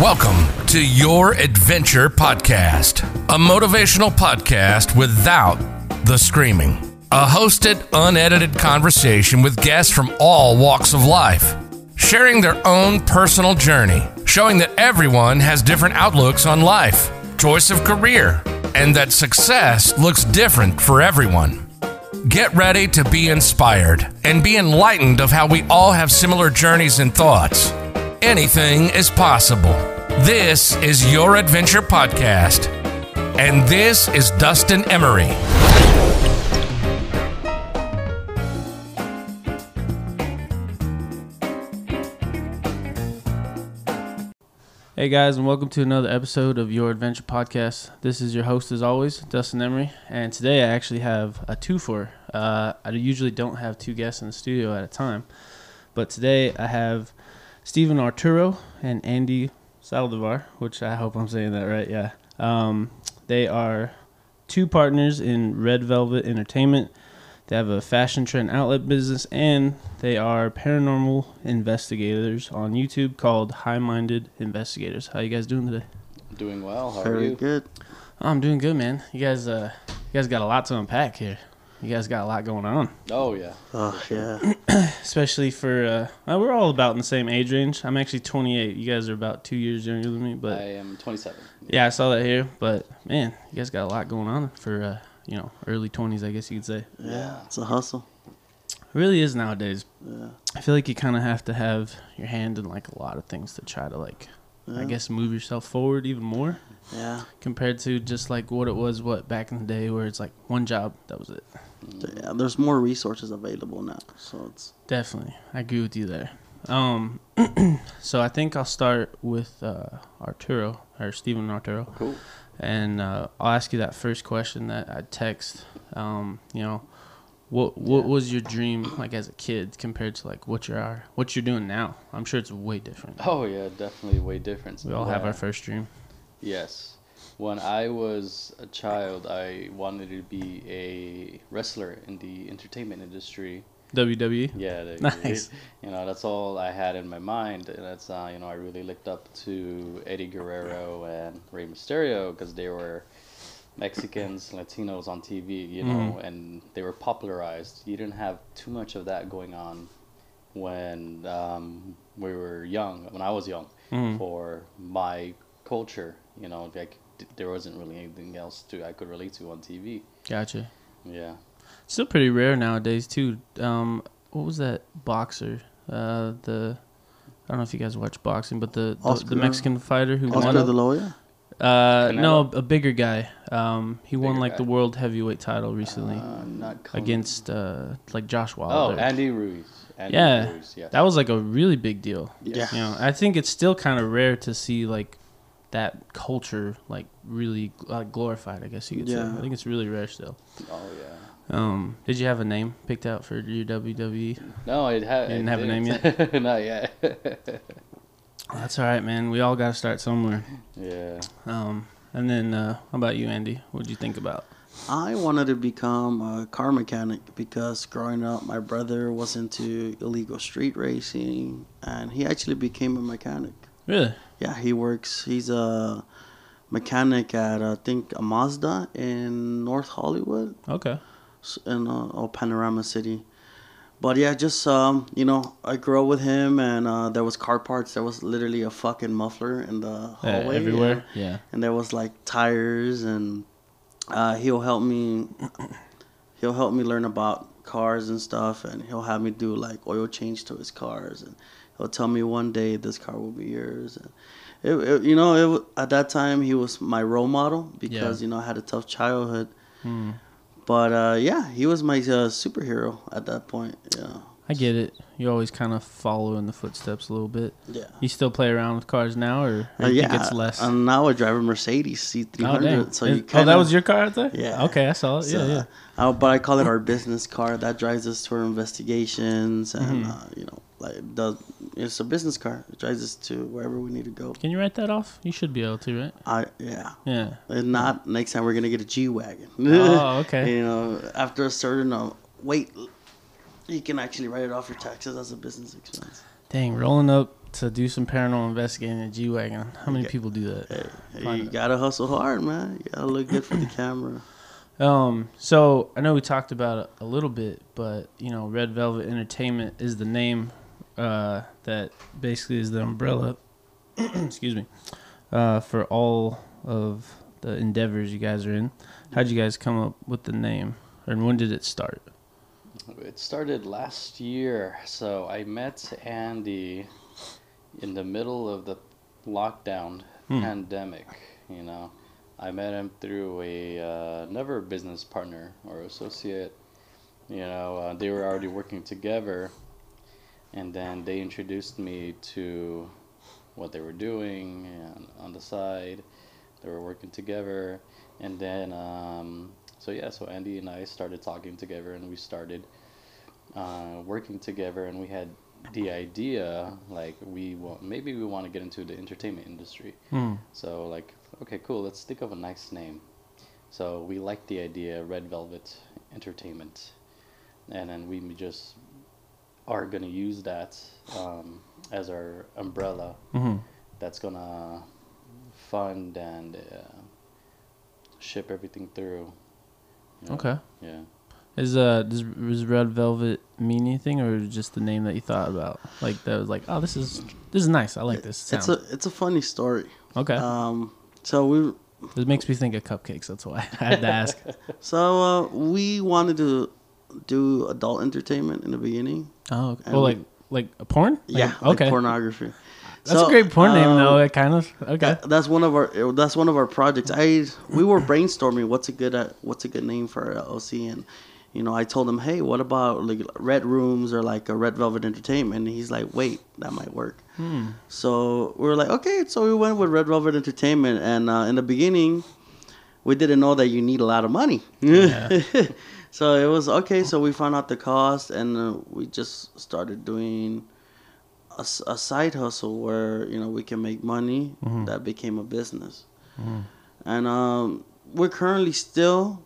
Welcome to Your Adventure Podcast, a motivational podcast without the screaming. A hosted, unedited conversation with guests from all walks of life, sharing their own personal journey, showing that everyone has different outlooks on life, choice of career, and that success looks different for everyone. Get ready to be inspired and be enlightened of how we all have similar journeys and thoughts. Anything is possible. This is Your Adventure Podcast. And this is Dustin Emery. Hey guys, and welcome to another episode of Your Adventure Podcast. This is your host, as always, Dustin Emery, and today I actually have a two for. Uh, I usually don't have two guests in the studio at a time, but today I have Stephen Arturo and Andy Saldivar, which I hope I'm saying that right. Yeah, um, they are two partners in Red Velvet Entertainment. They have a fashion trend outlet business, and they are paranormal investigators on YouTube called High Minded Investigators. How you guys doing today? Doing well. How are Very you? good. I'm doing good, man. You guys, uh, you guys got a lot to unpack here. You guys got a lot going on, Oh yeah. Oh yeah. especially for uh, uh, we're all about in the same age range. I'm actually 28. You guys are about two years younger than me, but I am 27. yeah, I saw that here. But man, you guys got a lot going on for uh, you know early 20s, I guess you could say. Yeah. It's a hustle. It really is nowadays. Yeah. I feel like you kind of have to have your hand in like a lot of things to try to like, I guess, move yourself forward even more Yeah. compared to just like what it was what back in the day where it's like one job that was it. Yeah. There's more resources available now, so it's Definitely, I agree with you there. Um, so I think I'll start with uh, Arturo or Stephen Arturo, Cool. and uh, I'll ask you that first question that I text. Um, you know, what what Yeah. was your dream like as a kid compared to like what you are, what you're doing now? I'm sure it's way different. Oh yeah, definitely way different. We all have our first dream. Yes. When I was a child, I wanted to be a wrestler in the entertainment industry. WWE. Yeah. the- Nice. You know, that's all I had in my mind, and that's uh, you know I really looked up to Eddie Guerrero and Rey Mysterio because they were Mexicans, Latinos on TV, you know, and they were popularized. You didn't have too much of that going on when um, we were young, when I was young, Mhm. for my culture. You know, like d- there wasn't really anything else to I could relate to on TV. Gotcha. Yeah. Still pretty rare nowadays too. Um, what was that boxer? Uh, the I don't know if you guys watch boxing, but the the, Oscar- the Mexican fighter who Oscar won. De La Hoya. Uh, no, Canelo? a bigger guy. Um, he won like guy. the world heavyweight title recently Uh, not Con- against uh, like Josh Wilder. Oh, Andy Ruiz. Andy Yeah. Ruiz, yes. that was like a really big deal. Yeah. You know, I think it's still kind of rare to see like that culture like really uh, glorified. I guess you could say. I think it's really rare still. Oh yeah. Um, did you have a name picked out for your WWE? No, it had. You didn't it have a name didn't. Yet. Oh, that's all right, man. We all got to start somewhere. yeah. Um, and then uh, how about you, Andy? What'd you think about? I wanted to become a car mechanic because growing up, my brother was into illegal street racing, and he actually became a mechanic. Really? Yeah, he works. He's a mechanic at I think a Mazda in North Hollywood. Okay. in uh, oh, Panorama City. But yeah, just um, you know, I grew up with him, and uh, there was car parts. There was literally a fucking muffler in the Yeah, hallway, everywhere. Yeah. and, and there was like tires, and uh, he'll help me. He'll help me learn about cars and stuff, and he'll have me do like oil change to his cars, and he'll tell me one day this car will be yours. And it, it, you know, it, at that time he was my role model because you know I had a tough childhood. Hmm. But uh, yeah, he was my uh, superhero at that point. Yeah. I get it. You always kind of follow in the footsteps a little bit. Yeah. You still play around with cars now, or, or Uh, yeah. think it's less? I'm now I drive a Mercedes C300. oh. So you oh, kinda, that was your car out there? Yeah. Okay, I saw it. so, yeah, yeah. uh, but I call it our business car. That drives us to our investigations, and Mhm. uh, you know, like does it's a business car. It drives us to wherever we need to go. Can you write that off? You should be able to, right? I yeah. Yeah. If not, next time we're gonna get a G wagon. Oh, okay. you know, after a certain uh, weight, you can actually write it off your taxes as a business expense. Dang, rolling up to do some paranormal investigating in a G wagon. How many people do that? Hey, you it. gotta hustle hard, man. You gotta look good for the camera. Um, so I know we talked about it a little bit, but you know, Red Velvet Entertainment is the name uh, that basically is the umbrella. excuse me, uh, for all of the endeavors you guys are in. How'd you guys come up with the name, and when did it start? It started last year. So I met Andy in the middle of the lockdown Hmm. pandemic. You know, I met him through a uh, never business partner or associate. You know, uh, they were already working together, and then they introduced me to what they were doing and on the side. They were working together, and then um, so yeah, so Andy and I started talking together, and we started uh, working together, and we had the idea like we want maybe we want to get into the entertainment industry. Hmm. So like, okay, cool. Let's think of a nice name. So we liked the idea, Red Velvet Entertainment, and then we just are gonna use that um, as our umbrella. hmm That's gonna fund and uh, ship everything through. you know? Okay. Yeah. Is uh does, does Red Velvet mean anything, or just the name that you thought about? Like that was like, oh, this is this is nice. I like this. It's a it's a funny story. okay. Um, so we It makes me think of cupcakes. That's why I had to ask. so uh, we wanted to do adult entertainment in the beginning. Oh, okay. Well, we- like like a porn? Like- yeah, like okay. pornography. That's So, a great porn name, um, though. It kind of okay. That, that's one of our that's one of our projects. I we were brainstorming what's a good uh, what's a good name for LLC, and you know I told him, hey, what about like Red Rooms or like a Red Velvet Entertainment? And he's like, wait, that might work. Hmm. So we were like, okay. So we went with Red Velvet Entertainment, and uh, in the beginning, we didn't know that you need a lot of money. Yeah. so it was okay. So we found out the cost, and uh, we just started doing a side hustle where you know we can make money. Mhm. That became a business, Mhm. and um, we're currently still.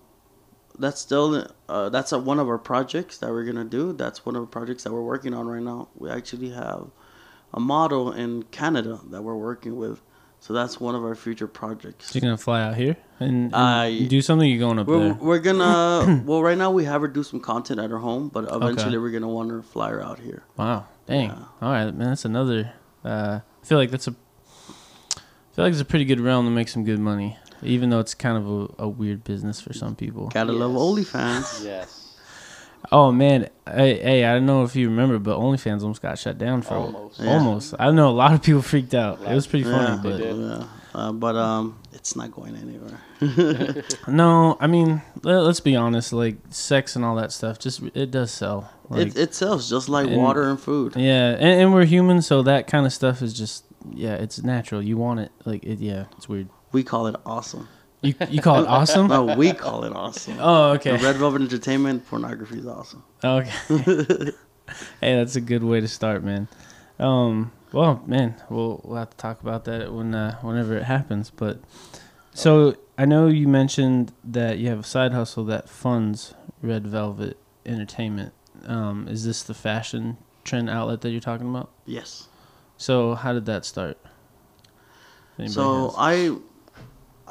That's still uh, that's a, one of our projects that we're gonna do. That's one of the projects that we're working on right now. We actually have a model in Canada that we're working with, so that's one of our future projects. So you're gonna fly out here and, and I- do something. You're going up We're, there. we're gonna well right now we have her do some content at her home, but eventually Okay. we're gonna want her to fly her out here. Wow, dang. Yeah. All right, man. That's another. Uh, I feel like that's a. I feel like it's a pretty good realm to make some good money, even though it's kind of a, a weird business for some people. Gotta love Yes. OnlyFans. Yes. Oh man, hey, hey, I don't know if you remember, but OnlyFans almost got shut down for Almost. Yeah. almost. I know a lot of people freaked out. It was pretty funny, They but yeah. Uh, but um, it's not going anywhere. no, I mean, let, let's be honest. Like sex and all that stuff, just it does sell. Like, it it sells just like and- water and food. yeah, and, and we're human, so that kind of stuff is just yeah, it's natural. You want it, like it. Yeah, it's weird. We call it awesome. You you call it awesome? No, we call it awesome. Oh, The okay. Red Velvet Entertainment pornography is awesome. Okay. hey, that's a good way to start, man. Um, well, man, we'll we'll have to talk about that when uh, whenever it happens. But so I know you mentioned that you have a side hustle that funds Red Velvet Entertainment. Um, is this the fashion trend outlet that you're talking about? Yes. So how did that start? Anybody So has- I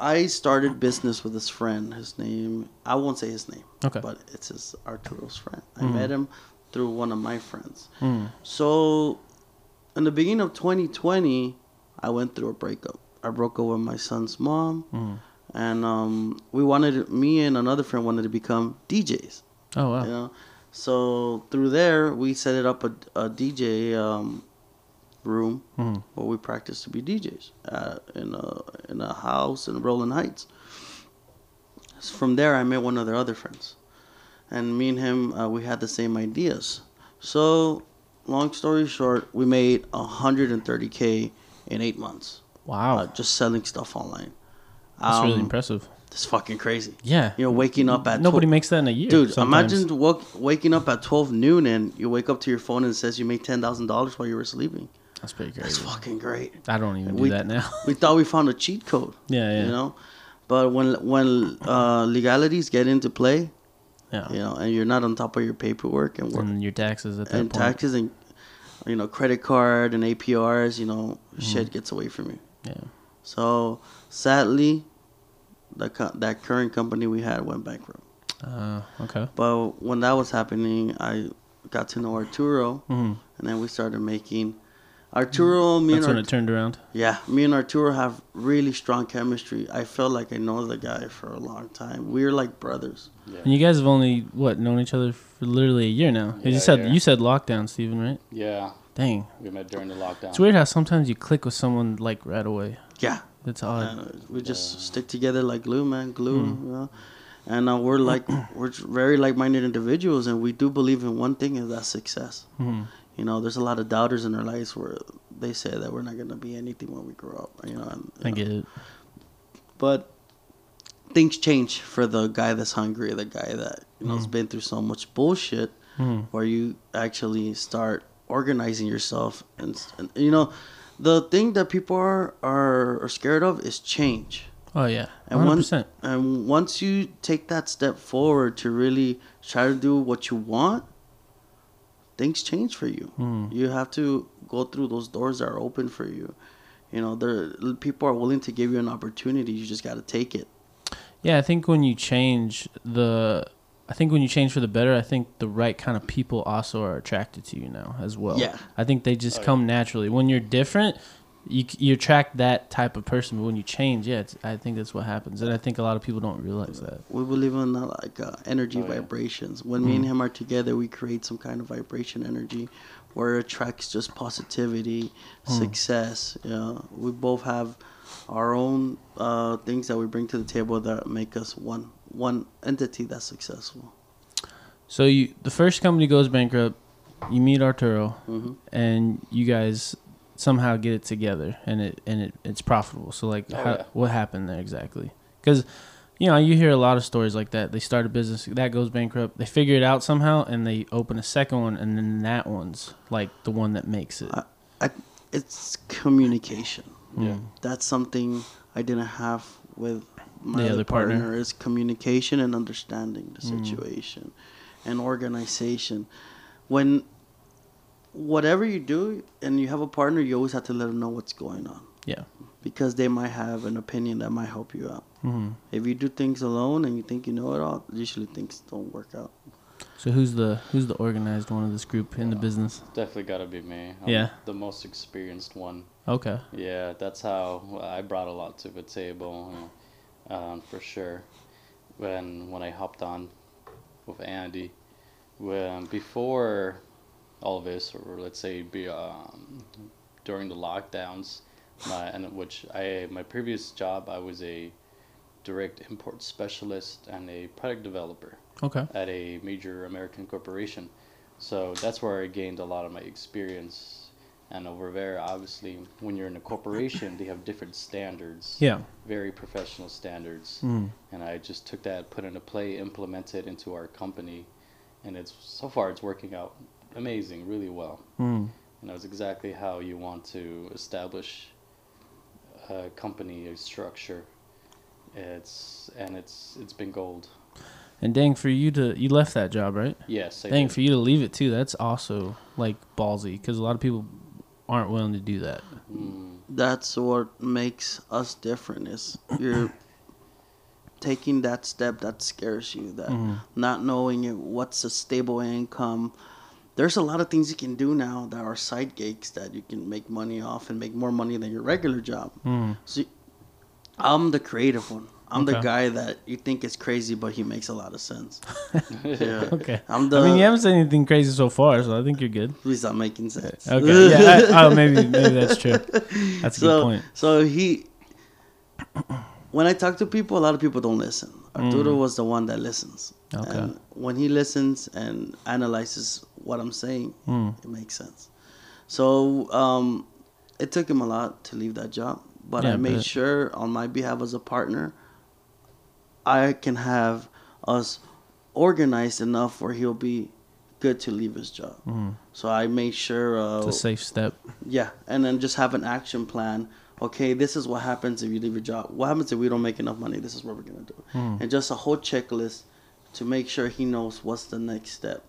I started business with this friend. His name I won't say his name, okay. but it's his Arturo's friend. I Mhm. met him through one of my friends. Hmm. So, in the beginning of 2020, I went through a breakup. I broke up with my son's mom, Hmm. and um, we wanted me and another friend wanted to become DJs. Oh wow. You know, so through there we set it up a, a DJ um, room Hmm. where we practiced to be DJs uh, in a in a house in Rowland Heights. So from there, I met one of their other friends, and me and him uh, we had the same ideas. So, long story short, we made 130k in eight months, Wow. uh, just selling stuff online. that's really Um, impressive. It's fucking crazy. Yeah. You know, waking up at Nobody 12 makes that in a year. Dude, sometimes. imagine woke, waking up at 12 noon and you wake up to your phone and it says you made $10,000 while you were sleeping. That's pretty That's fucking great. I don't even do We- that now. We thought we found a cheat code, yeah, yeah. you know? But when when uh, legalities get into play, yeah. you know, and you're not on top of your paperwork and work And your taxes at that and point. taxes and you know, credit card and APRs, you know, Mm-hmm. shit gets away from you. Yeah. So sadly, the co- that current company we had went bankrupt. Uh, okay. But when that was happening, I got to know Arturo, hmm and then we started making Arturo. Me That's and when Art- it turned around. yeah, me and Arturo have really strong chemistry. I felt like I know the guy for a long time. We are like brothers. Yeah. And you guys have only what known each other for literally a year now. 'Cause you said yeah. you said lockdown, Steven, right? yeah, Dang. we met during the lockdown. It's weird how sometimes you click with someone like right away. Yeah, That's odd. and we just stick together like glue, man, glue. Hmm. You know? And uh, we're like we're very like-minded individuals, and we do believe in one thing, and that's success. Mhm. You know, there's a lot of doubters in our lives where they say that we're not gonna be anything when we grow up. You know, and, you I know, get it. but things change for the guy that's hungry, the guy that you know has Mm. been through so much bullshit, Mhm. where you actually start organizing yourself, and, and you know, the thing that people are, are are scared of is change. Oh yeah. And One one- percent. And once you take that step forward to really try to do what you want, things change for you. Mm. You have to go through those doors that are open for you. You know, there people are willing to give you an opportunity. You just got to take it. Yeah, I think when you change the, I think when you change for the better, I think the right kind of people also are attracted to you now as well. Yeah. I think they just Oh, yeah. come naturally. When you're different, you you attract that type of person. But when you change, yeah, it's, I think that's what happens, and I think a lot of people don't realize that. We believe in uh, like uh, energy Oh, yeah. vibrations. When me and him are together, we create some kind of vibration energy where it attracts just positivity, success. You know, we both have our own uh, things that we bring to the table that make us one one entity that's successful. So you, the first company goes bankrupt. You meet Arturo, Mhm. and you guys somehow get it together, and it and it, it's profitable. So like, Oh, how, yeah. what happened there exactly? Because you know you hear a lot of stories like that. They start a business that goes bankrupt. They figure it out somehow, and they open a second one, and then that one's like the one that makes it. I, I, it's communication. Yeah. That's something I didn't have with my The other, other partner. partner. Is communication and understanding the Mm. situation, and organization. When whatever you do, and you have a partner, you always have to let them know what's going on Yeah. because they might have an opinion that might help you out. hmm If you do things alone and you think you know it all, usually things don't work out. So who's the who's the organized one of this group in the business? Definitely gotta be me. I'm Yeah. the most experienced one. Okay. Yeah, that's how I brought a lot to the table, uh, um, for sure. When when I hopped on with Andy, when before all this, or let's say be um, during the lockdowns, my and which I my previous job I was a direct import specialist and a product developer Okay. at a major American corporation. So that's where I gained a lot of my experience. And over there, obviously, when you're in a corporation, they have different standards, Yeah. very professional standards. Mm. And I just took that, put it into play, implemented into our company, and it's so far it's working out amazing, really well. Mm. And that's exactly how you want to establish a company, a structure. It's and it's it's been gold. And dang, for you to you left that job, right? Yes, I Dang, did. for you to leave it too, that's also like ballsy because a lot of people aren't willing to do that. Mm. that's what makes us different is you're taking that step that scares you that Mm-hmm. not knowing it, what's a stable income there's a lot of things you can do now that are side gigs that you can make money off and make more money than your regular job Mm. so i'm the creative one i'm the guy that you think is crazy but he makes a lot of sense yeah Okay. i'm the I mean, you haven't said anything crazy so far, so I think you're good. please stop making sense Okay. Yeah. I, oh, maybe maybe that's true. That's a so, good point. So he, when I talk to people, a lot of people don't listen. Arturo was the one that listens. Mm. Okay. And when he listens and analyzes what I'm saying, Mm. it makes sense. So um, it took him a lot to leave that job, but Yeah, I made but- sure on my behalf as a partner, I can have us organized enough where he'll be good to leave his job. Mm. So I made sure. Uh, It's a safe step. yeah, and then just have an action plan. Okay, this is what happens if you leave your job. What happens if we don't make enough money? This is what we're gonna do, Hmm. and just a whole checklist to make sure he knows what's the next step.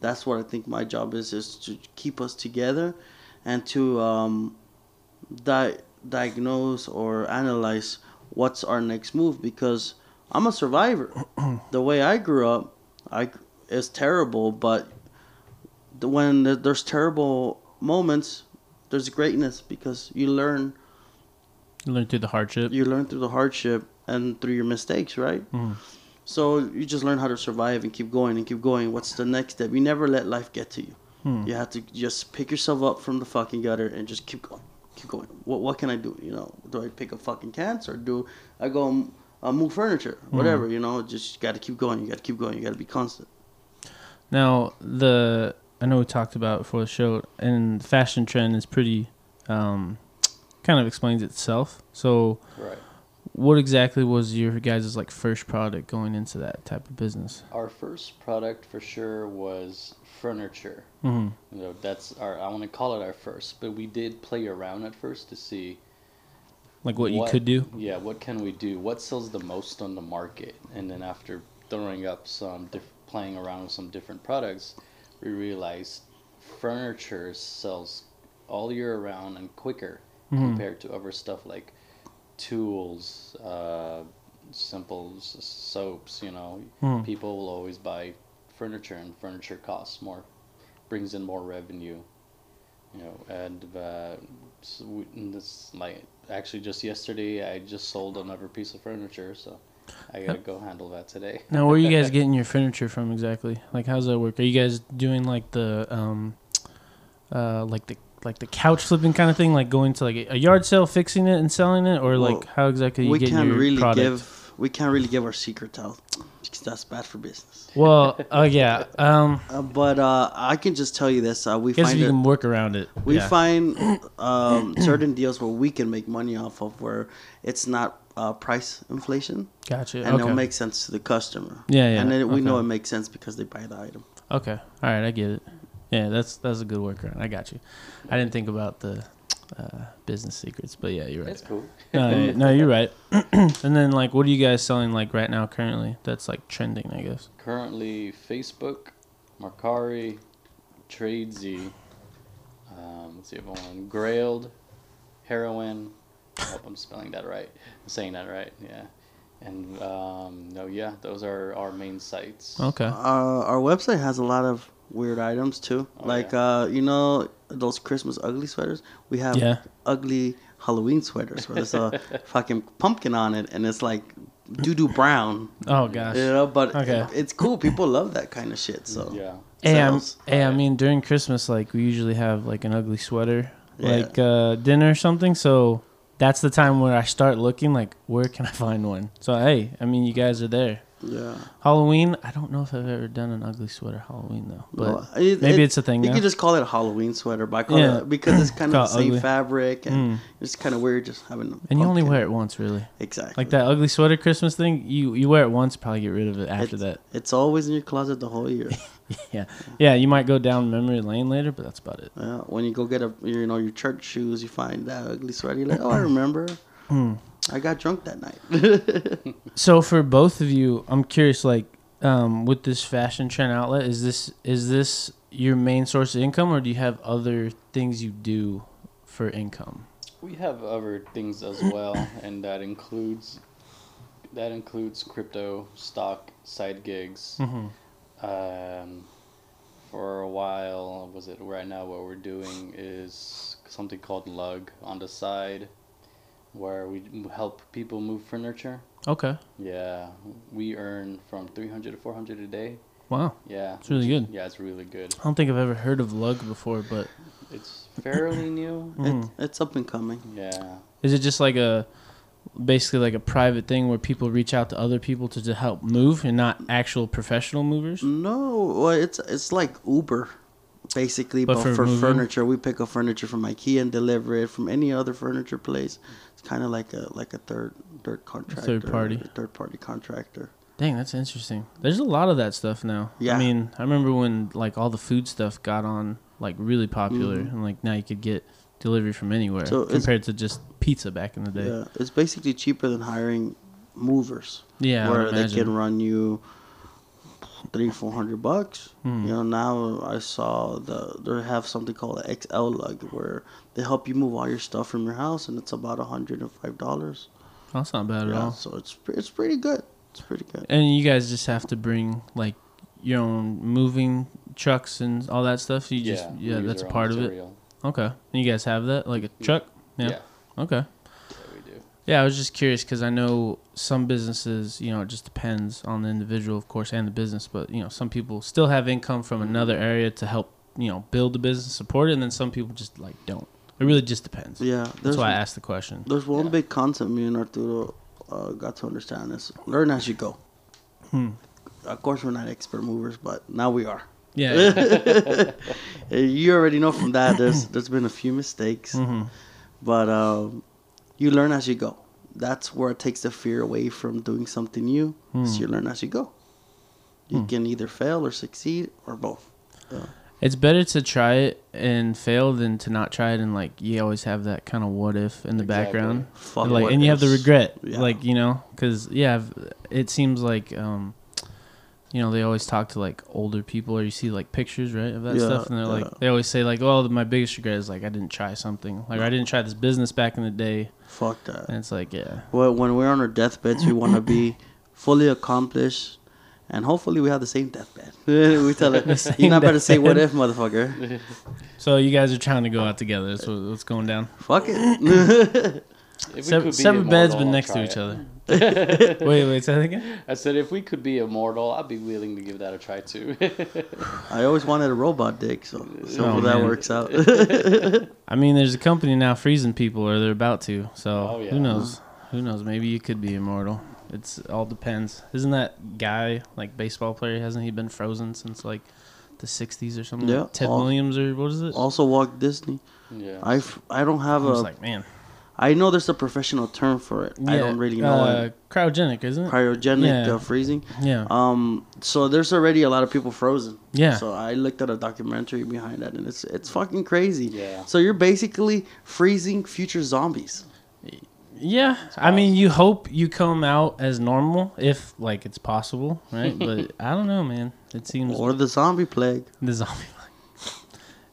That's what I think my job is is to keep us together, and to um, di- diagnose or analyze what's our next move because I'm a survivor. the way I grew up, I is terrible, but when there's terrible moments, there's greatness because you learn You learn through the hardship. you learn through the hardship and through your mistakes, right? Mhm. So you just learn how to survive and keep going and keep going. What's the next step? You never let life get to you. Hmm. You have to just pick yourself up from the fucking gutter and just keep going, keep going. What what can I do? You know, do I pick up fucking cans or do I go and, uh, move furniture? Whatever. You know, just got to keep going. You got to keep going. You got to be constant. Now the I know we talked about before the show, and the fashion trend is pretty, um, kind of explains itself. So, Right. What exactly was your guys' like first product going into that type of business? Our first product for sure was furniture. hmm You know, that's our. I want to call it our first, but we did play around at first to see Like what, you could do. Yeah, what can we do? What sells the most on the market? And then after throwing up some, diff- playing around with some different products, we realized furniture sells all year around and quicker Mhm. compared to other stuff like tools, uh, simple soaps. You know, Mhm. people will always buy furniture, and furniture costs more, brings in more revenue. You know, and uh, so we, and this like actually just yesterday I just sold another piece of furniture, so I gotta go handle that today. Now, where are you guys getting your furniture from exactly? Like, how's that work? Are you guys doing like the, um, uh, like the like the couch flipping kind of thing, like going to like a, yard sale, fixing it and selling it, or like how exactly you we get can't your really product? give we can't really give our secrets out because that's bad for business. Well, oh yeah. Um, Uh, but uh, I can just tell you this: uh, we guess find you it. can work around it. We yeah. find um, certain deals where we can make money off of where it's not uh, price inflation Gotcha. and okay. it'll make sense to the customer. Yeah, yeah, And then we know it makes sense because they buy the item. Okay. All right, I get it. Yeah, that's that's a good workaround. I got you. I didn't think about the uh, business secrets, but yeah, you're right. That's cool. No, no, you're right. and then like, what are you guys selling like right now currently? That's like trending, I guess. Currently, Facebook, Mercari, Tradesy, um, let's see if one, Grailed, Heroin. I hope I'm spelling that right. I'm saying that right, yeah. And um, no, yeah, those are our main sites. Okay. Uh, our website has a lot of weird items too. Oh, like yeah. uh, you know those Christmas ugly sweaters. We have Yeah. ugly Halloween sweaters where there's a fucking pumpkin on it and it's like doo doo brown. Oh gosh. You know, but Okay. it- it's cool. People love that kind of shit. So Yeah. Hey, I'm, Sales. hey, I mean during Christmas, like we usually have like an ugly sweater, Yeah. like uh, dinner or something. So that's the time where I start looking like, where can I find one? So hey, I mean you guys are there. Yeah. Halloween, I don't know if I've ever done an ugly sweater Halloween though, but it- maybe it- it's a thing You now. can just call it a Halloween sweater, but I call Yeah. it because it's kind of the same ugly. fabric and Mm. it's kind of weird just having. and you only wear it once, really. exactly Like that ugly sweater Christmas thing, you you wear it once, probably get rid of it after It's- that. It's always in your closet the whole year. Yeah, yeah, you might go down memory lane later, but that's about it. yeah, when you go get a you know your church shoes, you find that ugly sweater. You're like, oh, I remember. Hmm. I got drunk that night. So for both of you, I'm curious, like, um, with this fashion trend outlet, is this is this your main source of income, or do you have other things you do for income? We have other things as well, and that includes that includes crypto, stock, side gigs. Mm-hmm. Um, for a while, was it right now? What we're doing is something called Lugg on the side, where we help people move furniture. Okay. Yeah, we earn from three hundred to four hundred a day. Wow. Yeah, It's really good. Yeah, it's really good. I don't think I've ever heard of Lugg before, but It's fairly new. mm. it, it's up and coming. Yeah, is it just like a basically like a private thing where people reach out to other people to, to help move and not actual professional movers? No, well, it's it's like Uber, basically, But but, for for, furniture. We pick up furniture from IKEA and deliver it from any other furniture place. It's kind of like a like a third third contractor, party. third party contractor. Dang, that's interesting. There's a lot of that stuff now. Yeah. I mean, I remember when like all the food stuff got on like really popular, Mhm. and like now you could get delivery from anywhere So compared to just pizza back in the day. Yeah, it's basically cheaper than hiring movers. Yeah, where they can run you three four hundred bucks. Hmm. You know now I saw the they have something called an XL Lugg where they help you move all your stuff from your house and it's about a hundred and five dollars. That's not bad at all. so it's it's pretty good. It's pretty good. And you guys just have to bring like your own moving trucks and all that stuff. You just we yeah, that's a our own part of it. Okay. And you guys have that like a truck? Yeah. Yeah. Okay. Yeah, we do. Yeah, I was just curious because I know some businesses, you know, it just depends on the individual, of course, and the business. But you know, some people still have income from another area to help, you know, build the business, support it, and then some people just like don't. It really just depends. Yeah, That's why I asked the question. there's one Yeah. big concept me and Arturo uh, got to understand is learn as you go. Hmm. Of course, we're not expert movers, but now we are. Yeah. You already know from that there's there's been a few mistakes, hmm but um, you learn as you go. That's where it takes the fear away from doing something new. is Hmm. you learn as you go. You Hmm. can either fail or succeed or both. It's better to try it and fail than to not try it and like you always have that kind of what if in the Exactly. background. Fuck like and you have the regret Yeah. like you know because yeah it seems like um you know they always talk to like older people or you see like pictures right of that Yeah, stuff and they're like they always say like well my biggest regret is like i didn't try something like i didn't try this business back in the day Fuck that. and it's like yeah Well, when we're on our deathbeds, we want to be fully accomplished, and hopefully we have the same deathbed. we tell it, you're not better say what if, motherfucker. so you guys are trying to go out together that's what's going down Fuck it. If seven, seven beds but next to each it. other wait wait say that again I said if we could be immortal, I'd be willing to give that a try too. I always wanted a robot dick, so, so Oh, that works out. i mean there's a company now freezing people or they're about to so Oh, yeah. who knows who knows maybe you could be immortal it's all depends isn't that guy like baseball player hasn't he been frozen since like the 60s or something Yeah, ted all- williams or what is it also, Walt Disney. yeah. I I don't have i was a. like man I know there's a professional term for it. I don't really know uh, it. cryogenic isn't it Cryogenic yeah. uh, freezing. yeah Um, so there's already a lot of people frozen. yeah So I looked at a documentary behind that, and it's it's fucking crazy. Yeah. So you're basically freezing future zombies. Yeah, I mean, you hope you come out as normal if like it's possible, right? but I don't know, man. It seems Or the zombie plague. the zombie.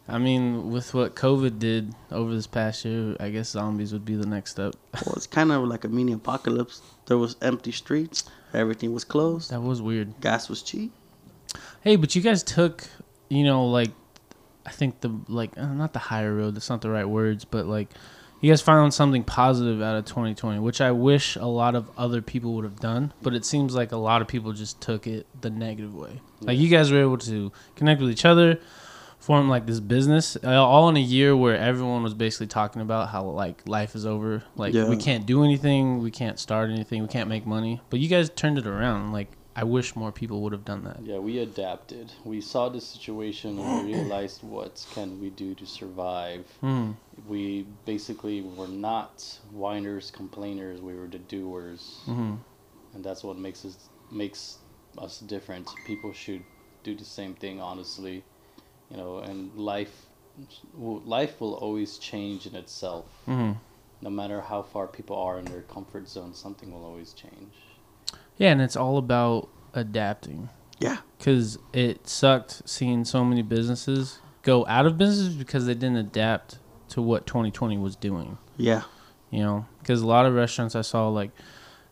I mean, with what COVID did over this past year, I guess zombies would be the next step. Well, it's kind of like a mini apocalypse. There was empty streets. Everything was closed. That was weird. Gas was cheap. Hey, but you guys took, you know, like I think the like uh, not the higher road. That's not the right words, but like you guys found something positive out of 2020, which I wish a lot of other people would have done. But it seems like a lot of people just took it the negative way. Like you guys were able to connect with each other, form like this business, uh, all in a year where everyone was basically talking about how like life is over, like Yeah. we can't do anything, we can't start anything, we can't make money. But you guys turned it around. Like I wish more people would have done that. Yeah, we adapted. We saw the situation and we realized what can we do to survive. Hmm. We basically were not whiners, complainers. We were the doers, hmm and that's what makes us makes us different. People should do the same thing, honestly. You know, and life life will always change in itself. hmm No matter how far people are in their comfort zone, something will always change. Yeah, and it's all about adapting. Yeah. Because it sucked seeing so many businesses go out of business because they didn't adapt to what 2020 was doing. Yeah. You know, because a lot of restaurants I saw, like,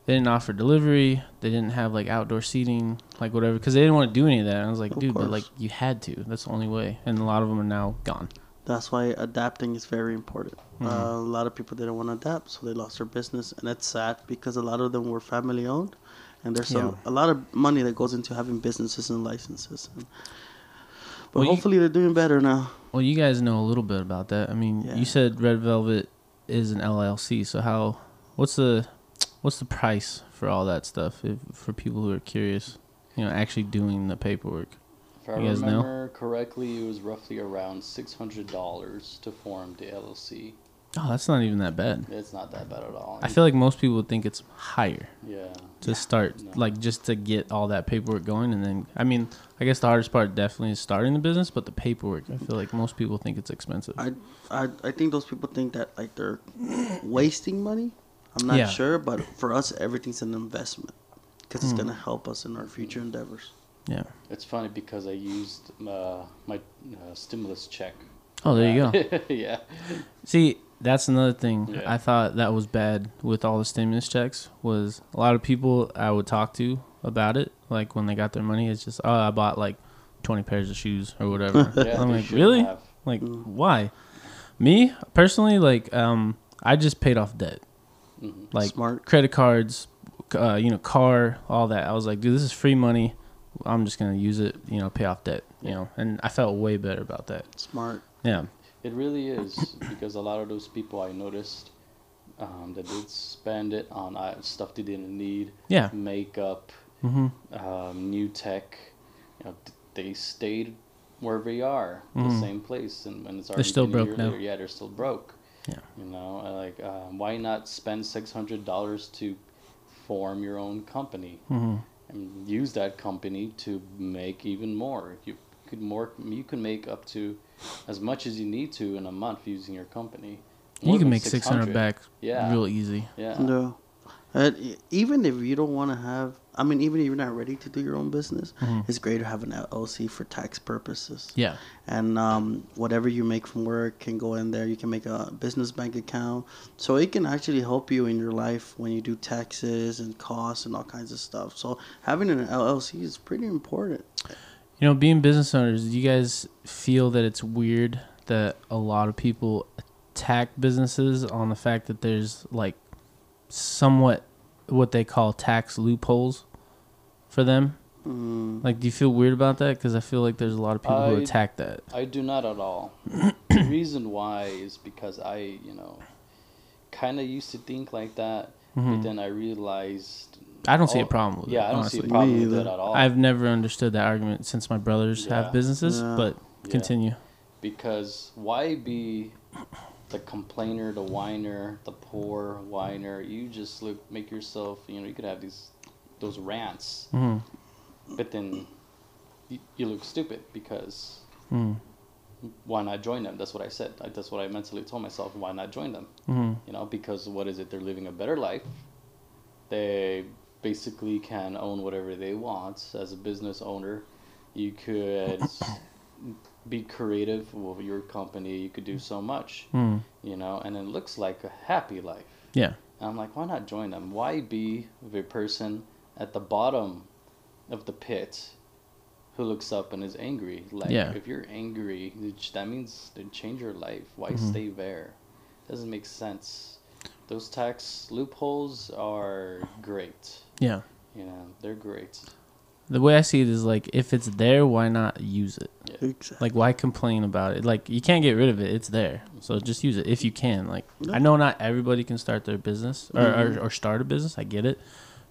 they didn't offer delivery, they didn't have, like, outdoor seating, like, whatever, because they didn't want to do any of that. And I was like, Of dude, but, course. like, you had to. That's the only way. And a lot of them are now gone. That's why adapting is very important. Mhm. Uh, a lot of people didn't want to adapt, so they lost their business, and it's sad because a lot of them were family owned, and there's a, a lot of money that goes into having businesses and licenses. And, but Well, you- hopefully they're doing better now. Well, you guys know a little bit about that. I mean, Yeah. you said Red Velvet is an LLC, so how? What's the what's the price for all that stuff? If, for people who are curious, you know, actually doing the paperwork. If I You guys know? remember correctly, it was roughly around six hundred dollars to form the LLC. Oh, that's not even that bad. It's not that bad at all. I feel like most people would think it's higher yeah, to start, No. like just to get all that paperwork going, and then I mean, I guess the hardest part definitely is starting the business, but the paperwork, I feel like most people think it's expensive. I, I I think those people think that like they're wasting money. I'm not Yeah. sure, but for us, everything's an investment because it's Hmm. gonna help us in our future endeavors. Yeah. It's funny because I used uh, my uh, stimulus check. Oh, there you go. yeah. See, that's another thing. Yeah. I thought that was bad with all the stimulus checks. Was a lot of people I would talk to about it, like when they got their money, it's just oh, I bought like twenty pairs of shoes or whatever. Yeah, I'm like, really? have. Like, why? Me personally, like, um, I just paid off debt, Mhm. like Smart. credit cards, uh, you know, car, all that. I was like, dude, this is free money. I'm just gonna use it, you know, pay off debt, you know, and I felt way better about that. Smart. Yeah. It really is because a lot of those people I noticed um, that did spend it on uh, stuff they didn't need, Yeah. makeup, Mm-hmm. um, new tech. You know, they stayed where they are, the Mhm. same place, and when it's They're still broke year now. later, yeah, they're still broke. Yeah. You know, uh, like um, why not spend six hundred dollars to form your own company Mm-hmm. and use that company to make even more? You could more. You can make up to as much as you need to in a month using your company. More You can make 600 600. back Yeah. real easy. Yeah. No. E- even if you don't want to have, I mean, even if you're not ready to do your own business, Mhm. it's great to have an LLC for tax purposes. Yeah. And um, whatever you make from work can go in there. You can make a business bank account. So it can actually help you in your life when you do taxes and costs and all kinds of stuff. So having an LLC is pretty important. You know, being business owners, do you guys feel that it's weird that a lot of people attack businesses on the fact that there's like somewhat what they call tax loopholes for them? Mm, Like, do you feel weird about that? Because I feel like there's a lot of people who attack that. I do not at all. the reason why is because I, you know, kind of used to think like that, but Mhm. then I realized. I don't see a problem with that. Yeah, it. I don't honestly. see a problem Me with it at all. I've never understood that argument since my brothers Yeah. have businesses, Yeah. but Yeah. continue. because why be the complainer, the whiner, the poor whiner? You just look, make yourself. You know, you could have these, those rants, hmm but then you, you look stupid because hmm why not join them? That's what I said. I, that's what I mentally told myself. Why not join them? hmm you know because what is it they're living a better life they basically can own whatever they want as a business owner you could be creative with your company you could do so much hmm. you know and it looks like a happy life. Yeah. and i'm like why not join them? Why be the person at the bottom of the pit who looks up and is angry? Like Yeah. if you're angry that means to change your life. Why Mhm. stay there? Doesn't make sense. Those tax loopholes are great. Yeah. you know they're great The way I see it is like if it's there, why not use it? exactly. Like why complain about it? Like you can't get rid of it. It's there. So just use it if you can. Like Yeah. I know not everybody can start their business or, Mhm. or, or start a business. I get it.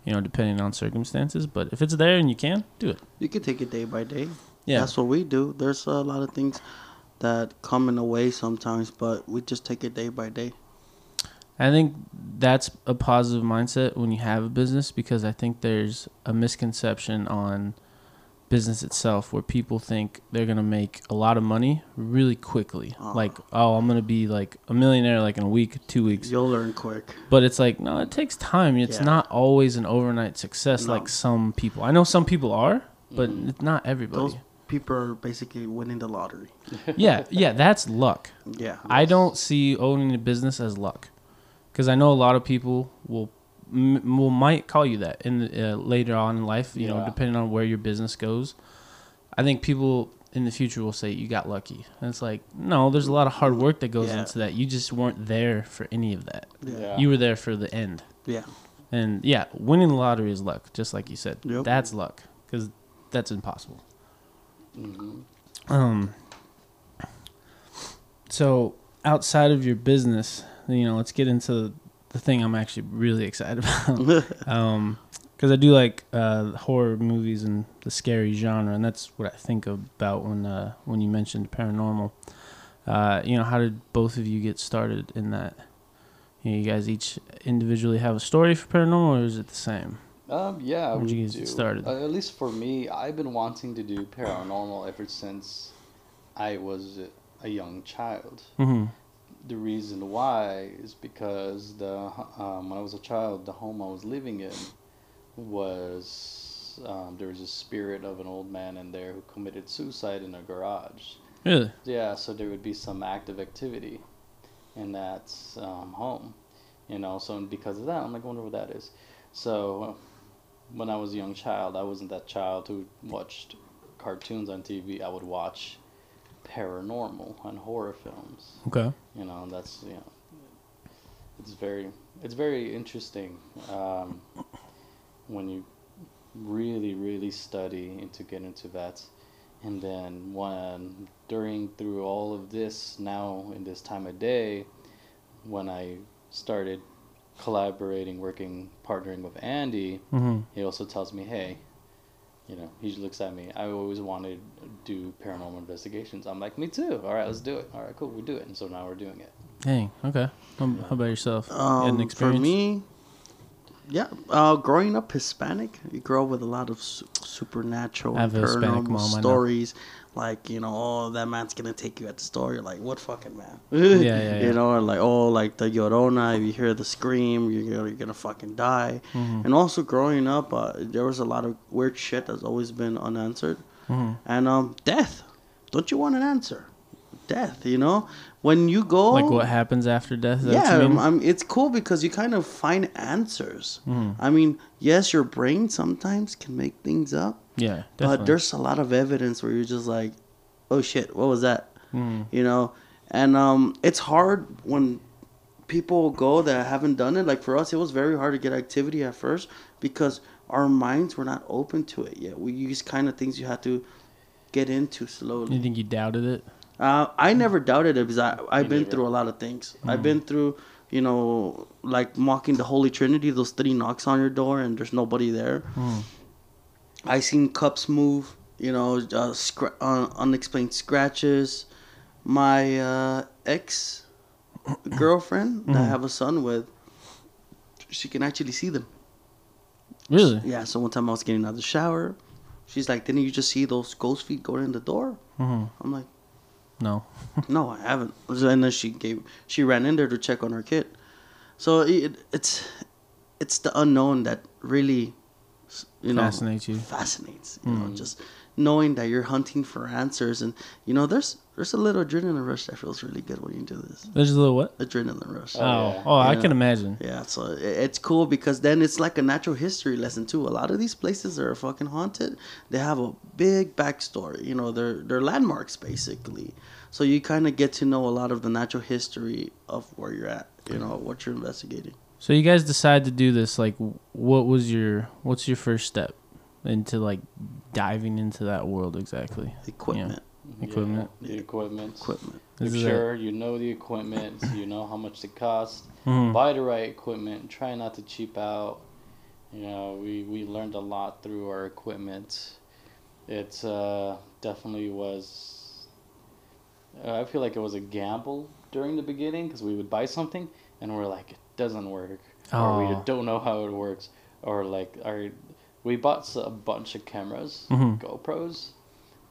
You know, depending on circumstances, but if it's there and you can, do it. You can take it day by day. Yeah. That's what we do. There's a lot of things that come in the way sometimes, but we just take it day by day. I think that's a positive mindset when you have a business because I think there's a misconception on business itself where people think they're going to make a lot of money really quickly. Ah. Like, oh, I'm going to be like a millionaire like in a week, 2 weeks. You'll learn quick. But it's like, no, it takes time. It's Yeah. not always an overnight success No. like some people. I know some people are, but Mhm. it's not everybody. Those people are basically winning the lottery. yeah, yeah, that's luck. Yeah. I don't see owning a business as luck, because I know a lot of people will m- will might call you that in the, uh, later on in life. You know, depending on where your business goes. I think people in the future will say you got lucky, and it's like no, there's a lot of hard work that goes Yeah. into that. You just weren't there for any of that. Yeah. Yeah. You were there for the end. Yeah. And yeah, winning the lottery is luck, just like you said. Yep. That's luck, because that's impossible. hmm Um. So outside of your business, you know, let's get into the thing I'm actually really excited about. um, because I do like uh, horror movies and the scary genre, and that's what I think about when uh, when you mentioned paranormal. Uh, you know, how did both of you get started in that? You, know, you guys each individually have a story for paranormal, or is it the same? Um, yeah, When'd we you guys do. get started? Uh, at least for me, I've been wanting to do paranormal ever since I was a young child. Mm-hmm. The reason why is because the um, when I was a child, the home I was living in was um, there was a spirit of an old man in there who committed suicide in a garage. Really? Yeah, so there would be some active activity in that um, home, you know. So because of that, I'm like, I wonder what that is. So when I was a young child, I wasn't that child who watched cartoons on TV. I would watch paranormal and horror films. Okay. You know, that's you know, it's very it's very interesting um, when you really really study and to get into that and then when during through all of this now in this time of day when i started collaborating working partnering with andy Mm-hmm. he also tells me hey you know he just looks at me i always wanted to do paranormal investigations i'm like me too all right let's do it all right cool we do it and so now we're doing it Dang. Okay. How, how about yourself? You had an Um, for me, yeah, uh, growing up Hispanic, you grow up with a lot of su- supernatural, I have a Hispanic paranormal stories. Like you know, oh, that man's gonna take you at the store. You're like, what fucking man? yeah, yeah. You know, or like oh, like the Llorona. If you hear the scream, you're gonna, you're gonna fucking die. Mhm. And also growing up, uh, there was a lot of weird shit that's always been unanswered. Mhm. And um, death. Don't you want an answer? Death. You know, when you go Like what happens after death? Yeah, mean? um, it's cool because you kind of find answers. Mhm. I mean, yes, your brain sometimes can make things up, Yeah, but there's a lot of evidence where you're just like, "Oh shit, what was that?" Mhm. You know, and um, it's hard when people go that haven't done it. Like for us, it was very hard to get activity at first because our minds were not open to it yet. We use kind of things you have to get into slowly. You think you doubted it? Uh, I never doubted it because I, I've been through a lot of things. I've been through, you know, like mocking the Holy Trinity, those three knocks on your door and there's nobody there. Mm. I seen cups move, you know, uh, scra- uh, unexplained scratches. My uh, ex girlfriend that I have a son with, she can actually see them. Really? Yeah, so one time I was getting out of the shower. She's like, Didn't you just see those ghost feet going in the door? hmm I'm like, No. no, I haven't. And then she gave, she ran in there to check on her kid. So it, it's, it's the unknown that really, you know, Fascinates you. fascinates. You know, mm. just knowing that you're hunting for answers, and you know, there's there's a little adrenaline rush that feels really good when you do this. There's a little what? Adrenaline rush. Oh, oh, yeah. oh, I Yeah. can imagine. Yeah, so i- it's cool because then it's like a natural history lesson too. A lot of these places are fucking haunted, they have a big backstory. You know, they're they're landmarks basically. So you kind of get to know a lot of the natural history of where you're at. You know, what you're investigating. So you guys decide to do this. Like, what was your what's your first step into like diving into that world exactly? Equipment, Equipment. Yeah, the equipment. equipment. Make is it. sure you know the equipment, you know how much it costs. Mhm. Buy the right equipment. Try not to cheap out. You know, we, we learned a lot through our equipment. It uh, definitely was. Uh, I feel like it was a gamble during the beginning because we would buy something and we're like, it doesn't work, or we Oh. don't know how it works, or like our we bought a bunch of cameras, Mhm. GoPros,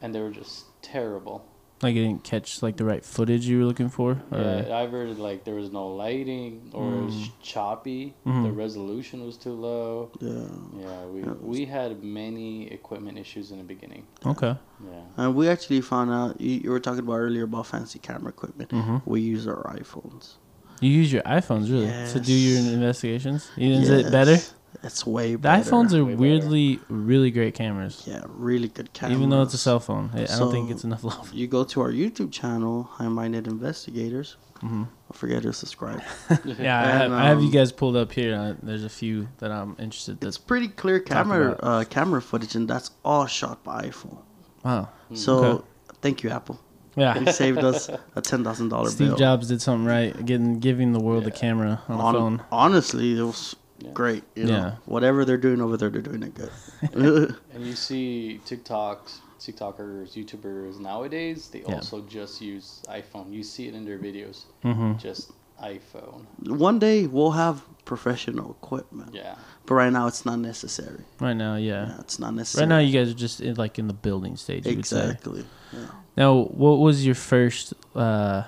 and they were just terrible. Like you didn't catch like the right footage you were looking for. Yeah, Or, Yeah, either like there was no lighting or it was Mm. choppy. The Mhm. resolution was too low. Yeah. Yeah, we Yeah, was- we had many equipment issues in the beginning. Okay. Yeah. And we actually found out you, you were talking about earlier about fancy camera equipment. hmm We use our iPhones. You use your iPhones really to do your Yes. investigations. Is it better? Yes, It's way The better. iPhones are Way better. weirdly really great cameras. yeah, really good cameras. Even though it's a cell phone, I I don't think So- it's enough love. You go to our YouTube channel, High Minded Investigators. hmm Don't forget to subscribe. Yeah, I have, And, I have you um, guys pulled up here. Uh, there's a few that I'm interested. It's That's pretty clear camera about- uh, camera footage, and that's all shot by iPhone. wow. So Okay. thank you, Apple. Yeah. You saved us a ten thousand dollar Steve bill. Jobs did something right, getting giving the world a camera on a Hon- phone. honestly, it was Yeah. great. You know, Yeah. whatever they're doing over there, they're doing it good. And you see TikToks, TikTokers, YouTubers nowadays, they Yeah. also just use iPhone. You see it in their videos, hmm just iPhone. One day we'll have professional equipment, Yeah. but right now it's not necessary. Right now, yeah. Yeah, it's not necessary. Right now, you guys are just in, like in the building stage. You would say. exactly. Yeah. Now, what was your first, uh,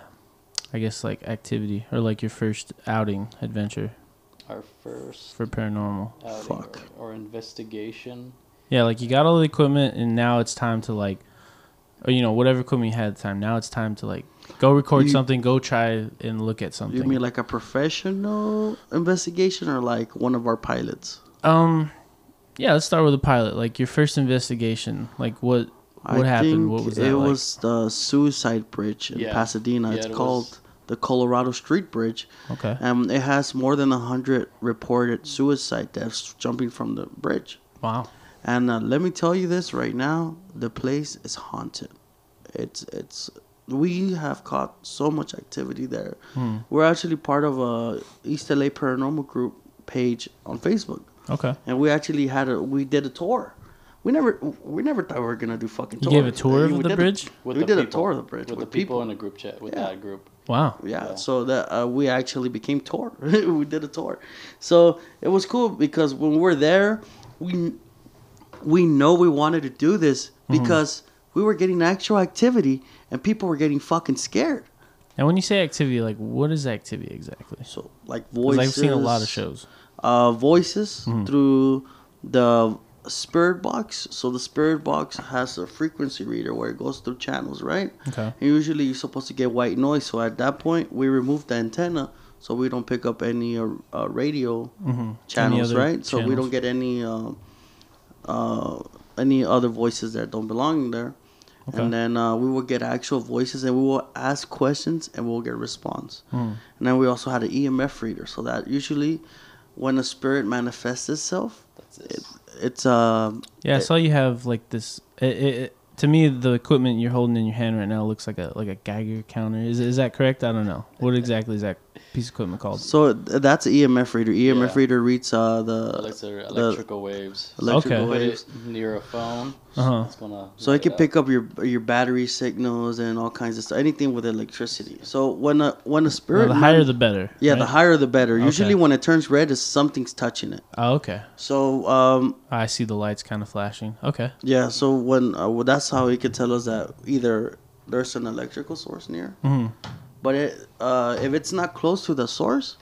I guess, like activity or like your first outing adventure Our first for paranormal? outing Fuck. Or, or investigation. Yeah, like you got all the equipment, and now it's time to like, or you know, whatever equipment you had at the time. Now it's time to like go record You- something, go try and look at something. You mean like a professional investigation or like one of our pilots? um, yeah. Let's start with the pilot. Like your first investigation. Like what what I happened? think What was it that like? was the Suicide Bridge in Yeah. Pasadena. Yeah, it's it called was. The Colorado Street Bridge. okay. Um, it has more than a hundred reported suicide deaths jumping from the bridge. Wow. And uh, let me tell you this right now: the place is haunted. It's it's we have caught so much activity there. Hmm. We're actually part of a East LA Paranormal Group page on Facebook, Okay. and we actually had a we did a tour. We never we never thought we were gonna do fucking. You gave a tour We of the did a- bridge. With we the did a tour of the bridge with, with the people, people. in the group chat with Yeah. that group. Wow. yeah, Yeah. so that uh, we actually became tour we did a tour so it was cool because when we're there we we know we wanted to do this Mm-hmm. because we were getting actual activity and people were getting fucking scared And when you say activity, like what is activity exactly? so like voices I've seen a lot of shows. uh voices Mm-hmm. through the spirit box so the spirit box has a frequency reader where it goes through channels right Okay. And usually you're supposed to get white noise. So at that point, we remove the antenna so we don't pick up any uh, uh, radio Mm-hmm. channels, other right? So we don't get any uh, uh, any other voices that don't belong there. Okay. And then uh, we will get actual voices, and we will ask questions, and we'll get response. Hmm. And then we also had an EMF reader, so that usually, when a spirit manifests itself, That's it. It, it's um. Yeah, I saw you have like this. It, it- to me, the equipment you're holding in your hand right now looks like a like a Geiger counter. Is is that correct? I don't know. What exactly is that piece of equipment called? so that's an EMF reader. EMF Yeah. reader reads uh, the Electri- electrical waves. electrical Okay. Put waves. it near a phone. Uh-huh. It's gonna. So it can up. pick up your your battery signals and all kinds of stuff, anything with electricity. So when a when a Well, spirit the higher the better. yeah, right? the higher the better. Okay. Usually when it turns red, is something's touching it. Oh, okay. So um I see the lights kind of flashing. Okay. yeah, so when uh, well, that's how he could tell us that either there's an electrical source near, hmm but it uh if it's not close to the source,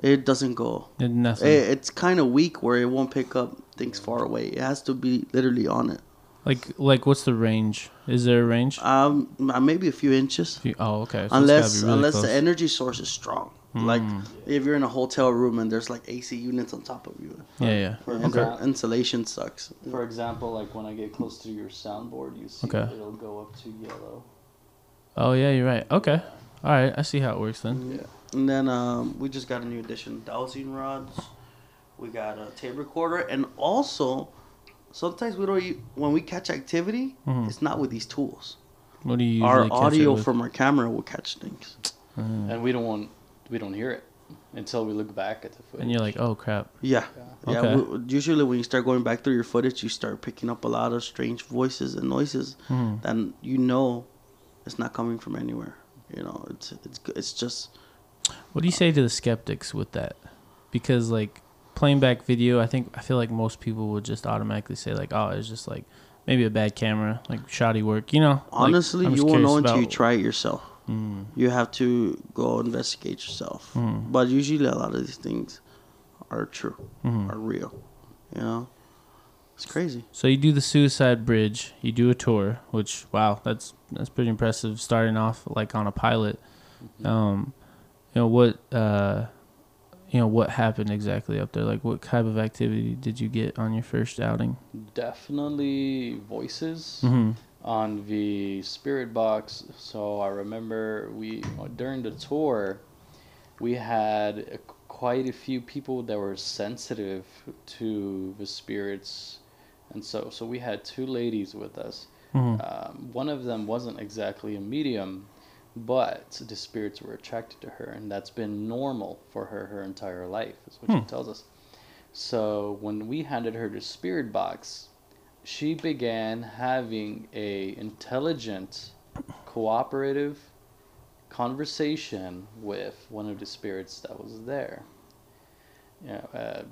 it doesn't go. Nothing. It, it's kind of weak where it won't pick up things far away. It has to be literally on it. like like what's the range? Is there a range? Um, maybe a few inches. If you- oh, okay. So it's unless be really unless close. the energy source is strong. Like if you're in a hotel room and there's like AC units on top of you, Yeah, yeah. For and example- their insulation sucks. For example, like when I get close to your soundboard, you see Okay. it'll go up to yellow. Oh yeah, you're right. Okay. All right. I see how it works then. Yeah. And then um, we just got a new addition: dowsing rods. We got a tape recorder, and also sometimes we don't. e- When we catch activity, Mhm. it's not with these tools. What do you usually Our catch it audio with? from our camera will catch things. Mm. And we don't want we don't hear it until we look back at the footage. And you're like, oh crap. Yeah. Yeah. Yeah, Okay. we, usually when you start going back through your footage, you start picking up a lot of strange voices and noises Mhm. that you know it's not coming from anywhere. You know, it's it's it's just What do you say to the skeptics with that? Because like playing back video, I think I feel like most people would just automatically say like, oh, it's just like maybe a bad camera, like shoddy work. You know, honestly I'm you won't know until you try it yourself. Mm. You have to go investigate yourself. Mhm. But usually a lot of these things are true, Mhm. are real. You know, it's crazy. So you do the Suicide Bridge, you do a tour, which wow, that's that's pretty impressive. Starting off like on a pilot, um, you know what, uh, you know what happened exactly up there? Like what type of activity did you get on your first outing? Definitely voices Mm-hmm. on the spirit box. So I remember we during the tour, we had a, quite a few people that were sensitive to the spirits, and so so we had two ladies with us. Mm-hmm. Um, one of them wasn't exactly a medium, but the spirits were attracted to her, and that's been normal for her her entire life, is what she Hmm. tells us. So when we handed her the spirit box, she began having a intelligent, cooperative conversation with one of the spirits that was there. You know, uh,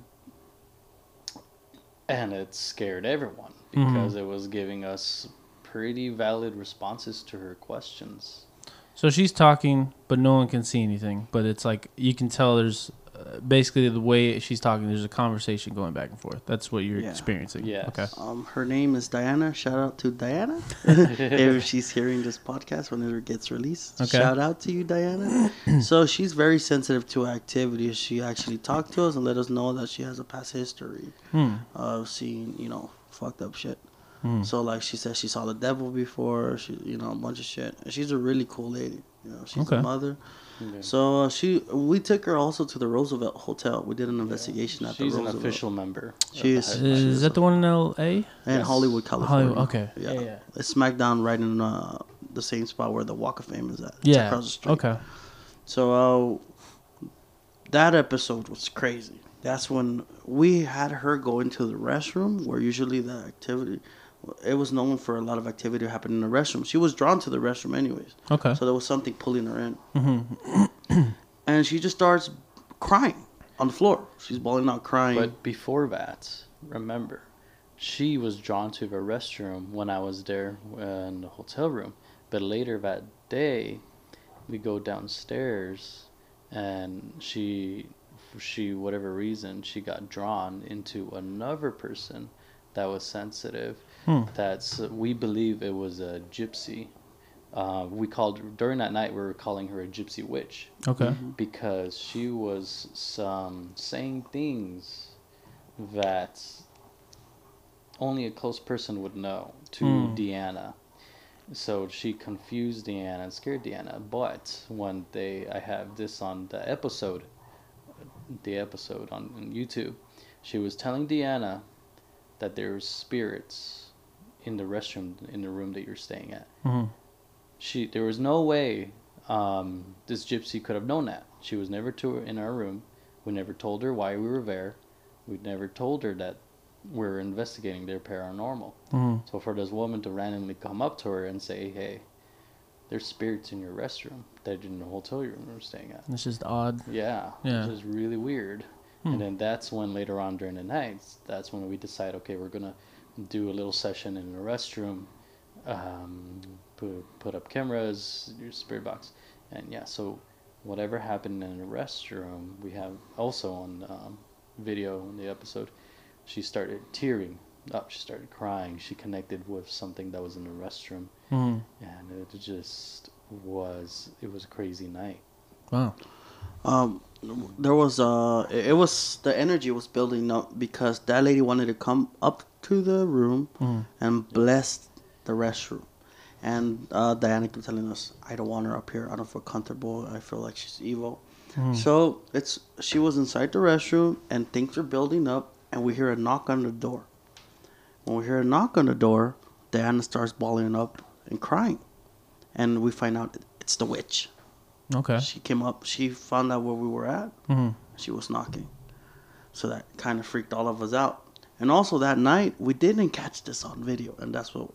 and it scared everyone Mhm. because it was giving us pretty valid responses to her questions. So she's talking, but no one can see anything. But it's like you can tell there's uh, basically the way she's talking. There's a conversation going back and forth. That's what you're Yeah. experiencing. Yes. Okay. Um, her name is Diana. Shout out to Diana. if she's hearing this podcast when it gets released. Okay. Shout out to you, Diana. so she's very sensitive to activities. She actually talked to us and let us know that she has a past history Hmm. of seeing, you know, fucked up shit. Hmm. So like she said, she saw the devil before. She, you know, a bunch of shit. And she's a really cool lady. You know, she's Okay. a mother. Okay. So uh, she, we took her also to the Roosevelt Hotel. We did an investigation at She's the Roosevelt. She's an official member. of She is. Is, that the one in L.A.? in Yes. Hollywood, California. Hollywood. Okay. Yeah. Yeah. Yeah. It's smack down right in uh, the same spot where the Walk of Fame is at. It's Yeah. across the street. Okay. So uh, that episode was crazy. That's when we had her go into the restroom, where usually the activity, it was known for a lot of activity to happen in the restroom. She was drawn to the restroom anyways, Okay. so there was something pulling her in, hmm and she just starts crying on the floor. She's bawling out, crying. But before that, remember, she was drawn to the restroom when I was there in the hotel room. But later that day, we go downstairs, and she, for she whatever reason, she got drawn into another person that was sensitive. Hmm. That's we believe it was a gypsy. Uh, we called during that night we were calling her a gypsy witch Okay. because she was some saying things that only a close person would know to Hmm. Deanna. So she confused Deanna and scared Deanna. But when they, I have this on the episode, the episode on, on YouTube, she was telling Deanna that there's spirits in the restroom in the room that you're staying at. Hmm she there was no way um, this gypsy could have known that. She was never to in our room. We never told her why we were there. We never told her that we're investigating their paranormal. Hmm so for this woman to randomly come up to her and say hey there's spirits in your restroom that in the hotel room we're staying at. It's just odd. yeah, Yeah. which is really weird. Hmm. And then that's when later on during the nights, that's when we decide, okay, we're gonna do a little session in a restroom, um, put put up cameras, your spirit box, and yeah. So whatever happened in the restroom, we have also on um, video in the episode. She started tearing up. She started crying. She connected with something that was in the restroom, hmm and it just was. It was a crazy night. Wow. Um, there was uh, it it was the energy was building up because that lady wanted to come up to the room hmm and blessed the restroom, and uh, Diana kept telling us, "I don't want her up here. I don't feel comfortable. I feel like she's evil." Hmm. So it's she was inside the restroom and things are building up, and we hear a knock on the door. When we hear a knock on the door, Diana starts bawling up and crying, and we find out it's the witch. Okay. She came up. She found out where we were at. hmm She was knocking. So that kind of freaked all of us out. And also that night, we didn't catch this on video, and that's what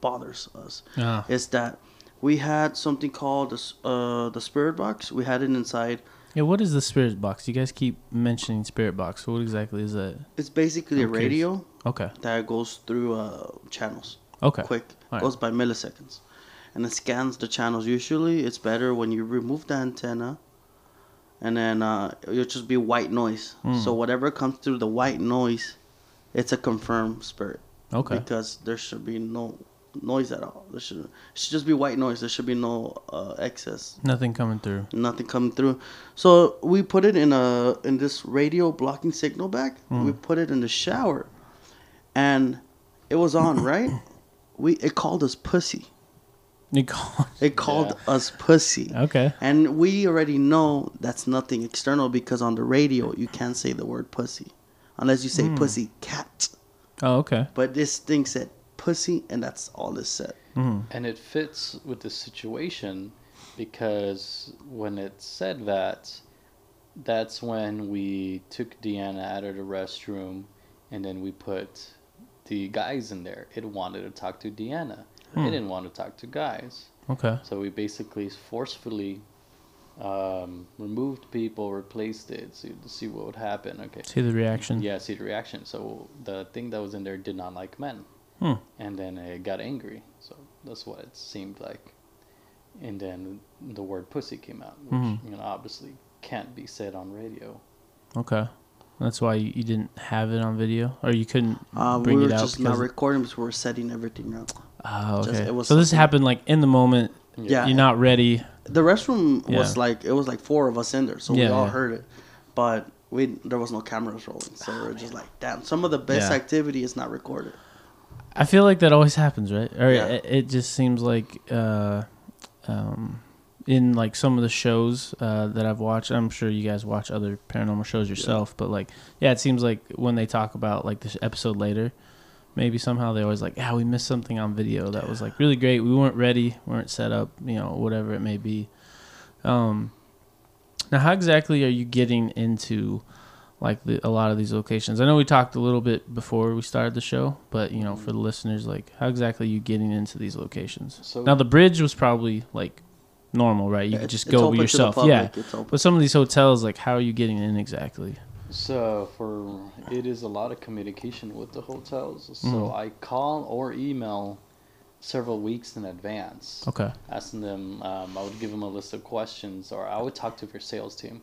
bothers us. Yeah. Is that we had something called the uh, the spirit box. We had it inside. Yeah. What is the spirit box? You guys keep mentioning spirit box. What exactly is that? It's basically a curious. radio Okay. that goes through uh, channels. Okay. Quick, Alright. goes by milliseconds, and it scans the channels. Usually, it's better when you remove the antenna, and then uh, it'll just be white noise. Hmm. So whatever comes through the white noise, it's a confirmed spirit. Okay. Because there should be no noise at all. There should, it should just be white noise. There should be no uh, excess, Nothing coming through. nothing coming through. So we put it in a in this radio blocking signal back. Hmm. We put it in the shower, and it was on right. We it called us pussy. You call. It called us pussy. Okay. And we already know that's nothing external because on the radio you can't say the word pussy unless you say Hmm. pussy cat. Oh, okay. But this thing said pussy and that's all it said. hmm And it fits with the situation because when it said that, that's when we took Deanna out of the restroom and then we put the guys in there. It wanted to talk to Deanna. Hmm. It didn't want to talk to guys. Okay. So we basically forcefully um, removed people, replaced it to, to see what would happen. Okay. See the reaction. Yeah, see the reaction. So the thing that was in there did not like men, Hmm. and then it got angry. So that's what it seemed like. And then the word "pussy" came out, which Mhm. you know obviously can't be said on radio. Okay. That's why you, you didn't have it on video, or you couldn't Uh, bring were it out. just not because- recording because we were setting everything up. oh, just- okay. it was so this happened like in the moment. Yeah. You're not ready. The restroom was Yeah. like it was like four of us in there, so we all yeah. heard it, but we there was no cameras rolling, so we are just like, damn. Some of the best Yeah. activity is not recorded. I feel like that always happens, right? Or Yeah. it, it just seems like uh, um, in like some of the shows uh, that I've watched. I'm sure you guys watch other paranormal shows yourself, but like, yeah, it seems like when they talk about like this episode later, maybe somehow they always like, yeah, we missed something on video that was like really great. We weren't ready, weren't set up, you know, whatever it may be. Um, now, how exactly are you getting into? like the, a lot of these locations. I know we talked a little bit before we started the show, but you know, for the listeners, like how exactly are you getting into these locations? So Now the bridge was probably like normal, right? You could just go open to the yourself. yeah. But some of these hotels, like how are you getting in exactly? So for it is a lot of communication with the hotels. So Mhm. I call or email several weeks in advance, Okay. asking them. Um, I would give them a list of questions, or I would talk to their sales team,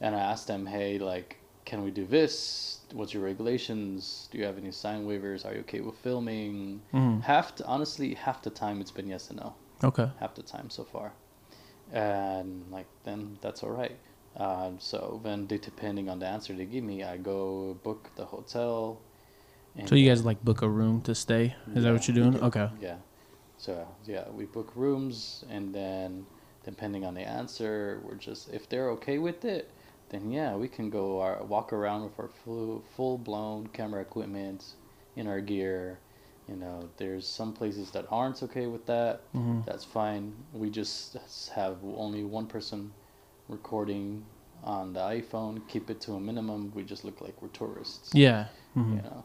and I asked them, "Hey, like, can we do this? What's your regulations? Do you have any sign waivers? Are you okay with filming?" Mhm. Half, the, honestly, half the time it's been yes and no Okay. half the time so far, and like then that's all right. Um, so then, de- depending on the answer they give me, I go book the hotel. So you guys like book a room to stay? Is that what you're doing? Okay. Yeah. So yeah, we book rooms, and then depending on the answer, we're just if they're okay with it, then yeah, we can go our, walk around with our full full blown camera equipment in our gear. You know, there's some places that aren't okay with that. Mhm. That's fine. We just have only one person recording on the iPhone. Keep it to a minimum. We just look like we're tourists. Yeah. Mhm. You know.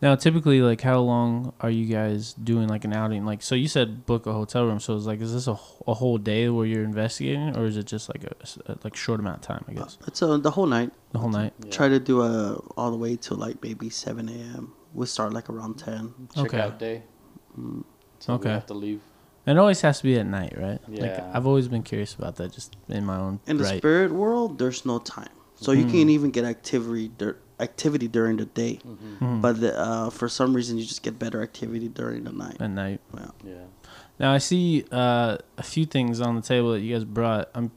Now, typically, like, how long are you guys doing like an outing? Like, so you said book a hotel room. So it's like, is this a, a whole day where you're investigating, or is it just like a like short amount of time? I guess It's uh, the whole night. the whole night. Yeah. Try to do a all the way till like maybe seven a.m. We start like around ten. check Okay. out day. Mm. So Okay. we have to leave. It always has to be at night, right? Like Yeah. I've always been curious about that, just in my own In the right. spirit world, there's no time, so you Mm. can't even get activity dur- activity during the day. hmm Mhm. But the, uh, for some reason, you just get better activity during the night. at night. Yeah. yeah. Now I see uh, a few things on the table that you guys brought. I'm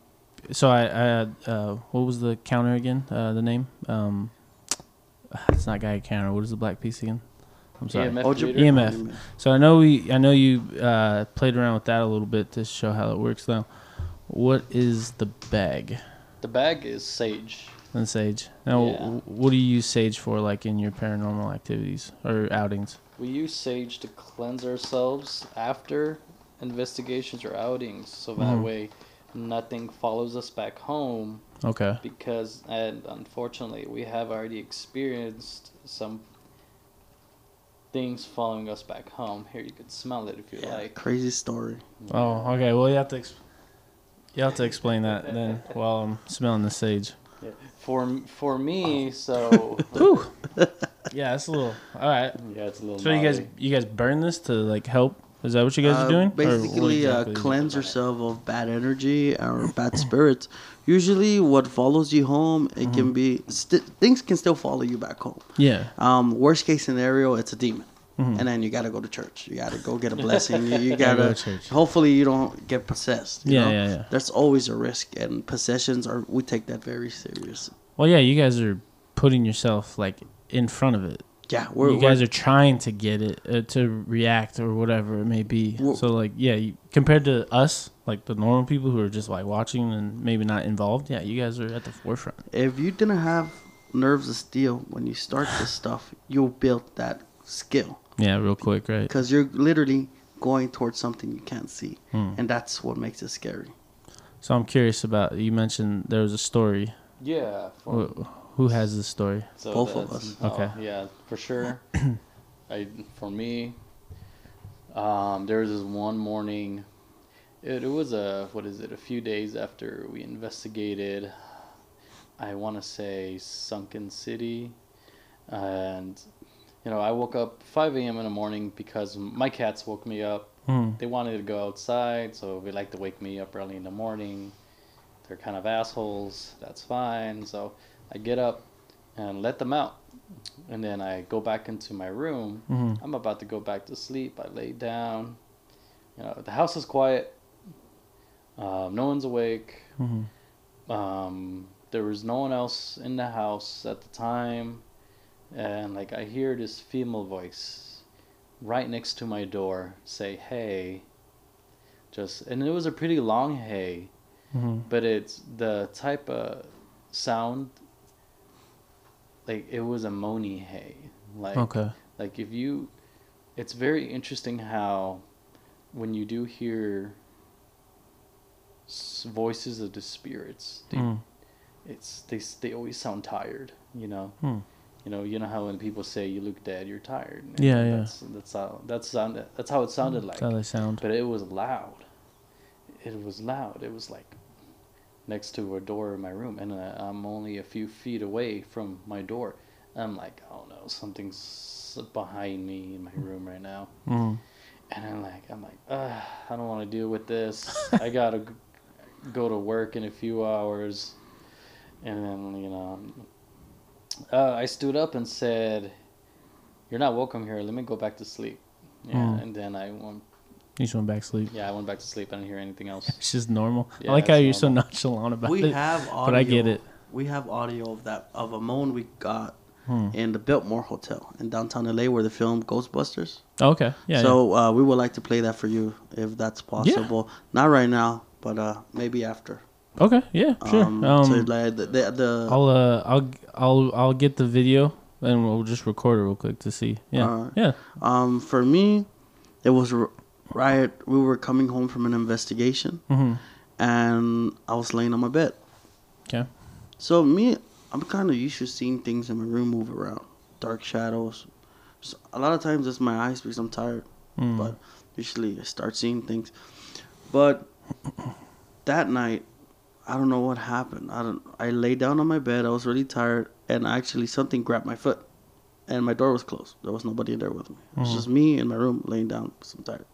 so I, I had uh, what was the counter again? Uh, the name? Um, it's not Guy counter. What is the black piece again? I'm sorry. EMF Oh, ju- EMF. So I know we, I know you uh, played around with that a little bit to show how it works. Though, what is the bag The bag is sage. and sage? Now, Yeah. what do you use sage for, like in your paranormal activities or outings? We use sage to cleanse ourselves after investigations or outings, so that Mhm. way nothing follows us back home. Okay. Because, and unfortunately, we have already experienced some things following us back home. Here, you could smell it if you Yeah, like. crazy story. Oh, okay. Well, you have to, ex- you have to explain that then while I'm smelling the sage. Yeah. For for me, so Ooh. yeah, that's a little. All right. yeah, it's a little. So you guys, you guys burn this to like help? Is that what you guys Uh, are doing? Basically, uh, exactly it? cleanse yourself of bad energy or bad spirits. Usually, what follows you home, it Mm-hmm. can be st- things can still follow you back home. Yeah. Um, worst case scenario, it's a demon, Mhm. and then you gotta go to church. You gotta go get a blessing. you, you Gotta go. Hopefully, you don't get possessed. you Yeah, know? yeah, yeah. There's always a risk, and possessions are. We take that very serious. Well, yeah, you guys are putting yourself like in front of it. Yeah, we're, you guys are trying to get it uh, to react or whatever it may be. So like, yeah, you, compared to us, like the normal people who are just like watching and maybe not involved, yeah, you guys are at the forefront. if you didn't have nerves of steel when you start this stuff, you'll build that skill Yeah, real quick, right? because you're literally going towards something you can't see, Hmm. and that's what makes it scary. So I'm curious about. You mentioned there was a story. Yeah. For, Wh- Who has this story? So Both of that's- us. oh, Okay. Yeah, for sure. I for me, um, there was this one morning. It, it was a what is it? A few days after we investigated. I want to say Sunken City, and you know I woke up 5 a.m. in the morning because my cats woke me up. Hmm. They wanted to go outside, so they like to wake me up early in the morning. they're kind of assholes. That's fine. So I get up and let them out. And then I go back into my room. Mhm. I'm about to go back to sleep. I lay down. You know, the house is quiet. Um, no one's awake. Mhm. Um, there was no one else in the house at the time. And like I hear this female voice right next to my door say, "Hey." Just and it was a pretty long hey Mhm. but it's the type of sound like it was a moany hey like Okay. like if you it's very interesting how when you do hear voices of the spirits they, Mm. it's they they always sound tired you know Hmm. you know you know how when people say you look dead you're tired Yeah, yeah. that's that's how that's sound that's how it sounded like That's how they sound. but it was loud. It was loud. It was like next to a door in my room, and uh, I'm only a few feet away from my door. I'm like, oh no, something's behind me in my room right now, Mhm. and I'm like, I'm like, Ugh, I don't want to deal with this. I gotta g- go to work in a few hours, and then you know, uh, I stood up and said, "You're not welcome here. Let me go back to sleep." Yeah, Mm. and then I went You just went back to sleep. yeah, I went back to sleep. I didn't hear anything else. It's just normal. Yeah, I like how you're so nonchalant about we it. have audio. but I get it. We have audio of that of a moan we got Hmm. in the Biltmore Hotel in downtown LA where the film Ghostbusters. Oh, okay. Yeah. so Uh, we would like to play that for you if that's possible. Yeah. Not right now, but uh, maybe after. Okay. Yeah. Sure. Um, Um, so like the, the, the I'll uh I'll I'll I'll get the video and we'll just record it real quick to see. Yeah. Alright. Yeah. um for me, it was r- right. We were coming home from an investigation, Mm-hmm. and I was laying on my bed. Okay. So me, I'm kind of used to seeing things in my room move around, dark shadows. So a lot of times it's my eyes because I'm tired, Mm. but usually I start seeing things. But that night, I don't know what happened. I don't. I lay down on my bed. I was really tired, and actually something grabbed my foot, and my door was closed. There was nobody in there with me. It was Mhm. just me in my room laying down. I'm tired,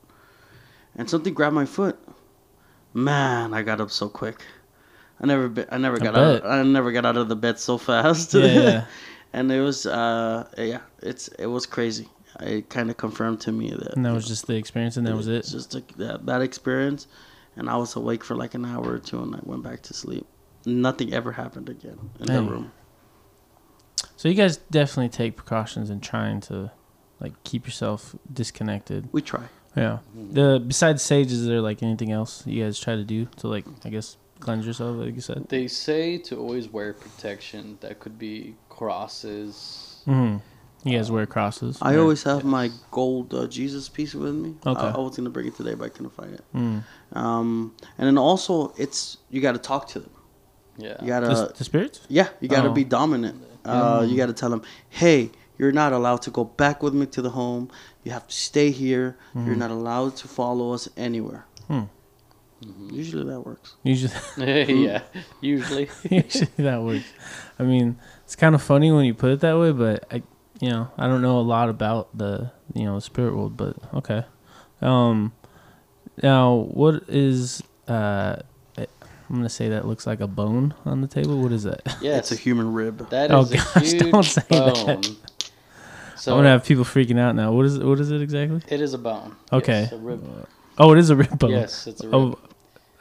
and something grabbed my foot. Man, I got up so quick. I never been, I never I got out. I never got out of the bed so fast. Yeah, yeah. and it was uh yeah, it's it was crazy. It kind of confirmed to me that And that was know, just the experience, and that was it. Just a, that that experience, and I was awake for like an hour or two, and I went back to sleep. Nothing ever happened again in Dang. the room. So you guys definitely take precautions in trying to like keep yourself disconnected. We try. Yeah. The besides sage, is there like anything else you guys try to do to like I guess cleanse yourself, like you said? They say to always wear protection. That could be crosses. Mm-hmm. You guys wear crosses. I or- always have my gold uh, Jesus piece with me. Okay. I, I was gonna bring it today, but I couldn't find it. Mm. Um, and then also, it's you got to talk to them. Yeah. You gotta the, the spirits. Yeah, you got to Oh. be dominant. Uh, You got to tell them, hey, you're not allowed to go back with me to the home. You have to stay here. You're not allowed to follow us anywhere. Hmm. Usually that works. Usually, yeah. Usually. usually that works. I mean, it's kind of funny when you put it that way, but I, you know, I don't know a lot about the you know spirit world, but okay. Um, now what is uh, I'm gonna say that looks like a bone on the table. What is that? Yes. It's a human rib. That Oh, is a gosh, huge don't say that. Bone. So I'm gonna have people freaking out now. What is what is it exactly? it is a bone. Okay. Yes, a rib. Oh, it is a rib bone. Yes, it's a rib. Of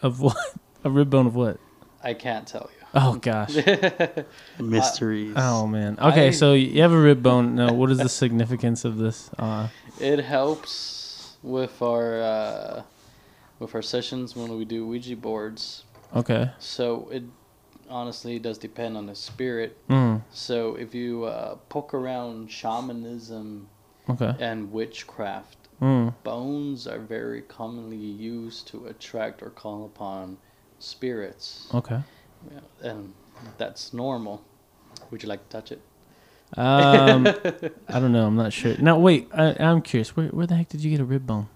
of what? A rib bone of what? I can't tell you. Oh gosh. Mysteries. Oh man. Okay, I- so you have a rib bone. Now, what is the significance of this? Uh, It helps with our uh, with our sessions when we do Ouija boards. okay. So it honestly does depend on the spirit. Mm, So if you uh, poke around shamanism okay. and witchcraft, Mm, bones are very commonly used to attract or call upon spirits, okay. Yeah, and that's normal. Would you like to touch it? Um, I don't know. I'm not sure. Now, wait. I, I'm curious. Where where the heck did you get a rib bone?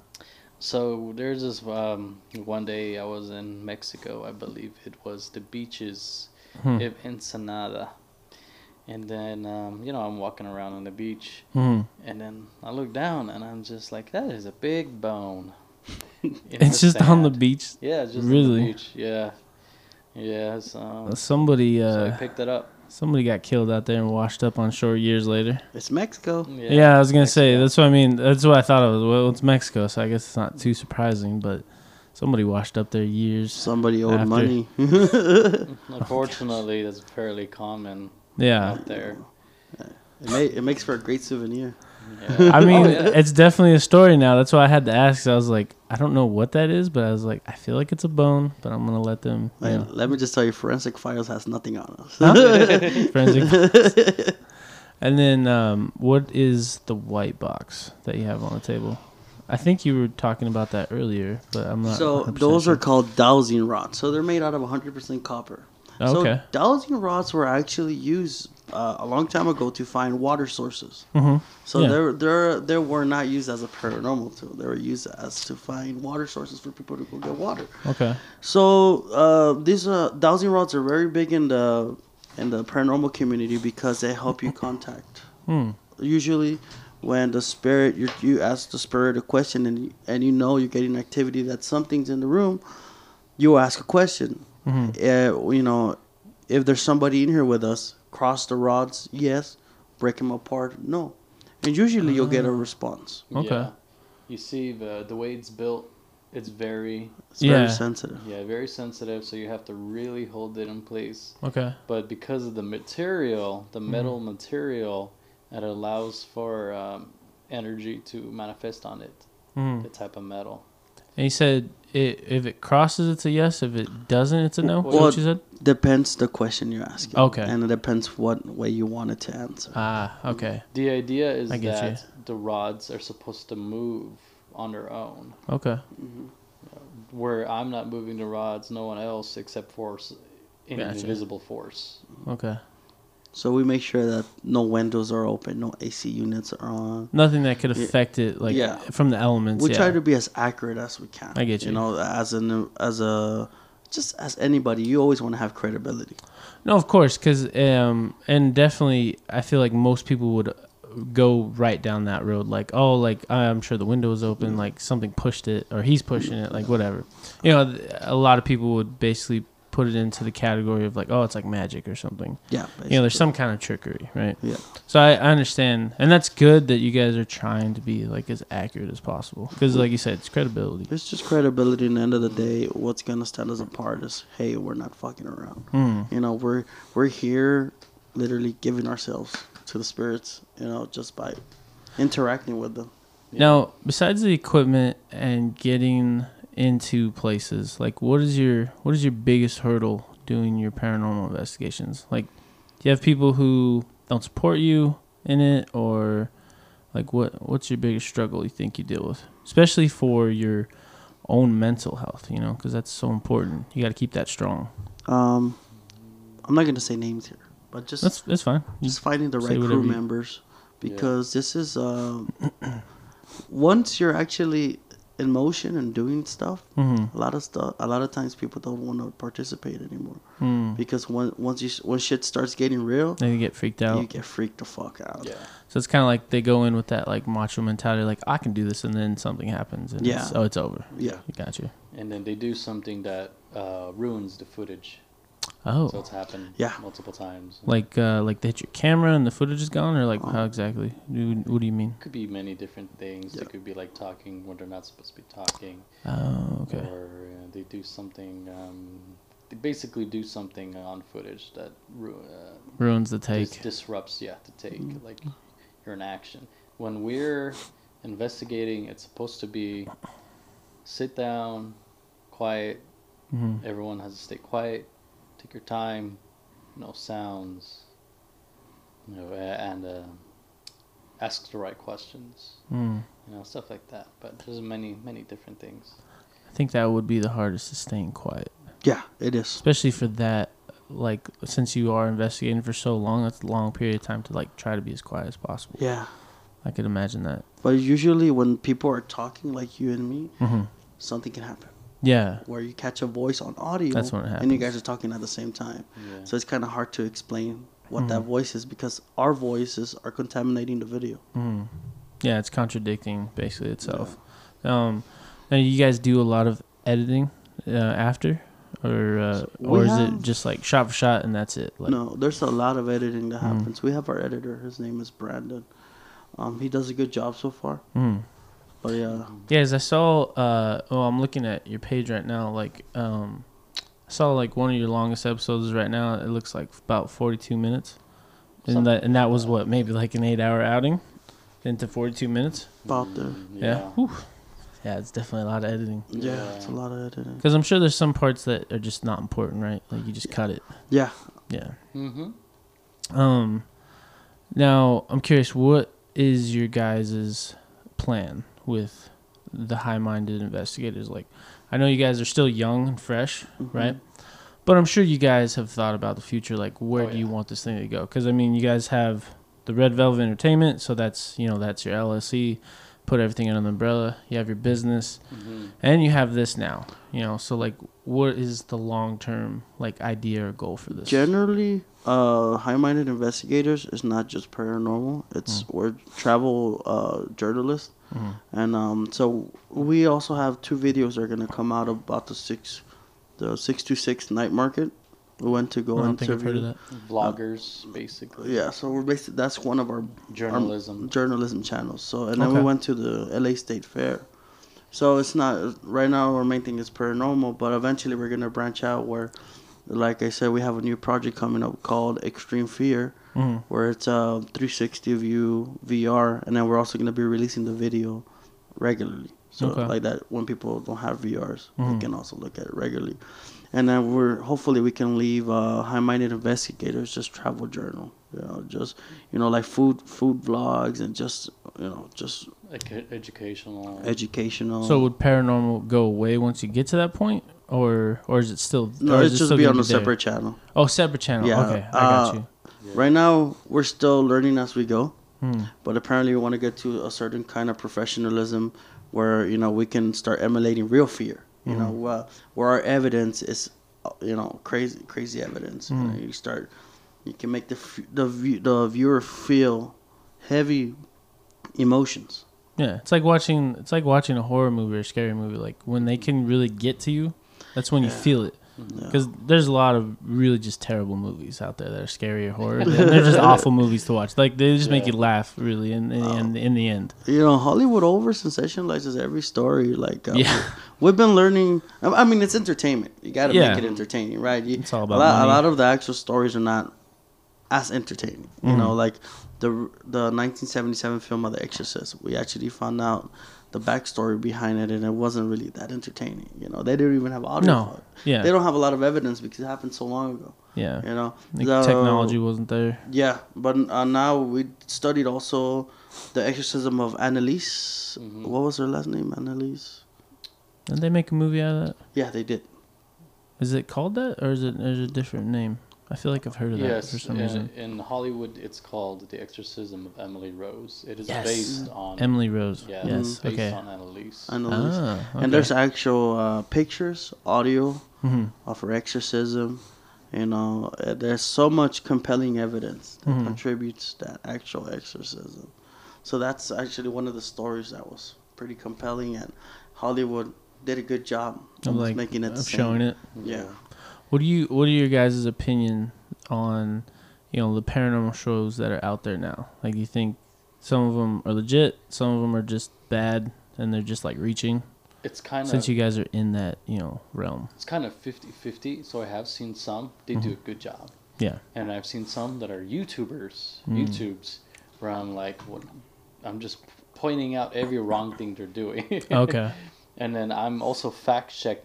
So there's this um, one day I was in Mexico, I believe it was the beaches Hmm. of Ensenada. And then, um, you know, I'm walking around on the beach, Mm. and then I look down, and I'm just like, that is a big bone. It's just on the beach. Yeah, just on Really? the beach. Yeah. Yeah, so, Somebody, so I uh, picked it up. Somebody got killed out there and washed up on shore years later. It's Mexico. Yeah, I was gonna say that's what I mean. That's what I thought of. Well, it's Mexico, so I guess it's not too surprising. But somebody washed up there years. Somebody owed After. money. Unfortunately, that's fairly common Yeah, out there. It, may, it makes for a great souvenir. Yeah. I mean, Oh, yeah. it's definitely a story now. That's why I had to ask. I was like, I don't know what that is, but I was like, I feel like it's a bone, but I'm gonna let them. You Like, know, Let me just tell you, Forensic Files has nothing on us. forensic. and then, um, what is the white box that you have on the table? I think you were talking about that earlier, but I'm not. so those sure. are called dowsing rods. So they're made out of 100% copper. Okay. So dowsing rods were actually used uh, a long time ago to find water sources. hmm So Yeah. they're they're they were not used as a paranormal tool. They were used as to find water sources for people to go get water. Okay. So uh, these uh, dowsing rods are very big in the in the paranormal community because they help you contact. Hmm. Usually, when the spirit you you ask the spirit a question and you, and you know you're getting activity that something's in the room, you ask a question. Hmm Uh, you know, if there's somebody in here with us, cross the rods, yes. Break them apart, no. And usually you'll get a response. Okay. Yeah. You see the the way it's built, it's very It's very Yeah. sensitive. yeah very sensitive. So you have to really hold it in place. Okay. But because of the material, the Mm-hmm. metal material, it allows for um, energy to manifest on it. hmm The type of metal. And you said it, if it crosses, it's a yes. If it doesn't, it's a no. Well, what you said? Depends the question you're asking. Okay. And it depends what way you want it to answer. Ah, okay. The idea is I get you. that the rods are supposed to move on their own. Okay. Where I'm not moving the rods, no one else except for s- an Gotcha. invisible force. Okay. So we make sure that no windows are open, no AC units are on. Nothing that could affect it, like Yeah. from the elements. We yeah. try to be as accurate as we can. I get you. You know, as an as a just as anybody, you always want to have credibility. No, of course, because um, and definitely, I feel like most people would go right down that road. Like, oh, like I'm sure the window is open, like something pushed it, or he's pushing it, like whatever. You know, a lot of people would basically put it into the category of like, oh, it's like magic or something. Yeah. You know, there's some kind of trickery, right? Yeah. So I, I understand, and that's good that you guys are trying to be like as accurate as possible, because like you said, it's credibility. It's just credibility. And the end of the day, what's gonna stand us apart is, hey, we're not fucking around. Hmm. You know, we're we're here, literally giving ourselves to the spirits. You know, just by interacting with them. Now, besides the equipment and getting into places, like what is your what is your biggest hurdle doing your paranormal investigations? Like, do you have people who don't support you in it, or like what what's your biggest struggle you think you deal with, especially for your own mental health? You know, because that's so important. You got to keep that strong. Um, I'm not gonna say names here, but just That's that's fine. Just finding the right whatever crew you- members because this is um, once you're actually in motion and doing stuff. Mhm. A lot of stuff. A lot of times people don't want to participate anymore Mm. because when once you when shit starts getting real, They get freaked out. you get freaked the fuck out. Yeah. So it's kind of like they go in with that like macho mentality, like I can do this, and then something happens, and Yeah. it's, oh, it's over. Yeah. Got you. And then they do something that uh, ruins the footage. Oh, So it's happened Yeah. multiple times. like uh, like they hit your camera and the footage is gone, or like Oh. how exactly? Do- What do you mean? could be many different things. Yeah. It could be like talking when they're not supposed to be talking, Oh, okay. or uh, they do something. Um, they basically do something on footage that ru- uh, Ruins the dis- take. disrupts. Yeah, the take. Mm-hmm. Like you're in action. When we're investigating, it's supposed to be sit down, quiet. hmm Everyone has to stay quiet. Take your time. No sounds. You know, and uh, ask the right questions. Mm. You know, stuff like that. But there's many, many different things. I think that would be the hardest is staying quiet, Yeah, it is. especially for that. Like since you are investigating for so long, that's a long period of time to like try to be as quiet as possible. Yeah, I could imagine that. but usually when people are talking like you and me, hmm something can happen Yeah, where you catch a voice on audio. That's when it And you guys are talking at the same time. Yeah. So it's kind of hard to explain what that Mhm. voice is because our voices are contaminating the video. Mm. Yeah, it's contradicting basically itself. Um, now you guys do a lot of editing uh, after, or uh, We or is it just like shot for shot and that's it? Like, no, there's a lot of editing that Mm. happens. We have our editor. His name is Brandon. Um, he does a good job so far. Mm. But yeah, Yeah, as I saw, uh, oh, I'm looking at your page right now. Like, um, I saw like one of your longest episodes right now. It looks like about 42 minutes, and Something that and that was what maybe like an eight-hour outing into 42 minutes. about there. Yeah, Whew. yeah, it's definitely a lot of editing. Yeah, Yeah. it's a lot of editing. Because I'm sure there's some parts that are just not important, right? Like you just cut it. Yeah, Yeah. Mm-hmm. Um, now I'm curious, what is your guys' plan with the high-minded investigators? Like, I know you guys are still young and fresh, Mm-hmm. right? But I'm sure you guys have thought about the future. Like, where Oh, do you want this thing to go? Because I mean, you guys have the Red Velvet Entertainment, so that's you know that's your LLC. Put everything under the umbrella. You have your business, Mm-hmm. and you have this now. You know, so like, what is the long-term like idea or goal for this? Generally, uh, high-minded investigators is not just paranormal. It's we're travel uh, journalists, Mhm. and um, so we also have two videos that are gonna come out about the six, the six to six night market. We went to go I don't think I've heard interview. of that. Vloggers, basically. Yeah, so we're basically that's one of our Journalism. our journalism channels. So and then we went to the LA State Fair. So it's not right now. Our main thing is paranormal, but eventually we're gonna branch out where, like I said, we have a new project coming up called Extreme Fear, Mhm. where it's a 360 view VR, and then we're also gonna be releasing the video regularly. So Okay. like that, when people don't have VRs, Mhm. they can also look at it regularly. And then we're hopefully we can leave uh, high-minded investigators just travel journal, you know, just you know like food food vlogs and just you know just Edu- educational. educational. So would paranormal go away once you get to that point, or or is it still? no, it's just be on a there? separate channel. Oh, separate channel. Yeah, Okay, I got uh, you. Right now we're still learning as we go, Hmm. but apparently we want to get to a certain kind of professionalism where you know we can start emulating real fear. You know, Mm-hmm. uh, where our evidence is, uh, you know, crazy crazy evidence. You, know, you start, you can make the the the viewer feel heavy emotions. Yeah, it's like watching. It's like watching a horror movie or a scary movie. Like when they can really get to you, that's when you feel it. Yeah. Because there's a lot of really just terrible movies out there that are scary or horror. they're just awful movies to watch. Like they just make you laugh, really. In in, in, in the end, You know, Hollywood over sensationalizes every story. Like, uh, Yeah. we've been learning. I mean, it's entertainment. You got to Yeah. make it entertaining, right? You, It's all a about lot, money. a lot of the actual stories are not as entertaining. You Mhm. know, like the the 1977 film of The Exorcist. We actually found out the backstory behind it, and it wasn't really that entertaining. You know, they didn't even have audio. No. for it. yeah, They don't have a lot of evidence because it happened so long ago. yeah. You know, Like, The- technology wasn't there. Yeah, but uh, now we studied also the exorcism of Anneliese. Mhm. What was her last name? Anneliese. Did they make a movie out of that? Yeah, they did. Is it called that, or is it is it a different name? I feel like I've heard of that Yes, for some in, reason. in Hollywood, it's called The Exorcism of Emily Rose. It is Yes. based on Emily Rose. Yeah, yes. based Okay. on Anneliese. Anneliese. Ah, okay. And there's actual uh, pictures, audio Mhm. of her exorcism. You know, uh, there's so much compelling evidence that Mhm. contributes to that actual exorcism. So that's actually one of the stories that was pretty compelling, and Hollywood did a good job of of like making it the of same. showing it. Yeah. What do you What are your guys' opinion on, you know, the paranormal shows that are out there now? Like, do you think some of them are legit, some of them are just bad, and they're just like reaching? It's kind of Since you guys are in that, you know, realm. it's kind of 50-50. So I have seen some. They do a good job. Yeah. and I've seen some that are YouTubers, Mm. YouTubes, where I'm like, what, I'm just pointing out every wrong thing they're doing. Okay. and then I'm also fact check,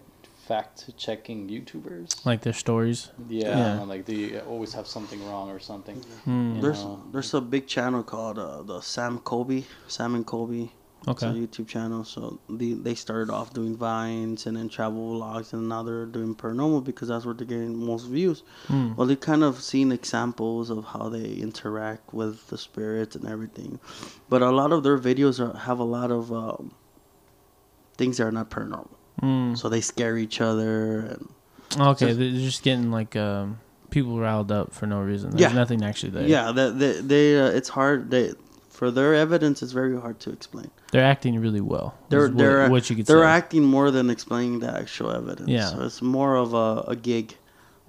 fact checking YouTubers. like their stories. yeah, yeah. like they always have something wrong or something. You There's know. there's a big channel called uh, the Sam Colby, Sam and Colby. It's a Okay. YouTube channel. So they they started off doing vines and then travel vlogs, and now they're doing paranormal because that's where they're getting most views. Hmm. Well, they kind of seen examples of how they interact with the spirits and everything, but a lot of their videos are, have a lot of um, things that are not paranormal. Hmm. So they scare each other and Okay, just- they're just getting like um, people riled up for no reason. There's Yeah. nothing actually there. Yeah, they, they, they uh, it's hard. They for their evidence, it's very hard to explain. They're acting really well. They're what, they're what you could they're say. acting more than explaining the actual evidence. Yeah. so it's more of a, a gig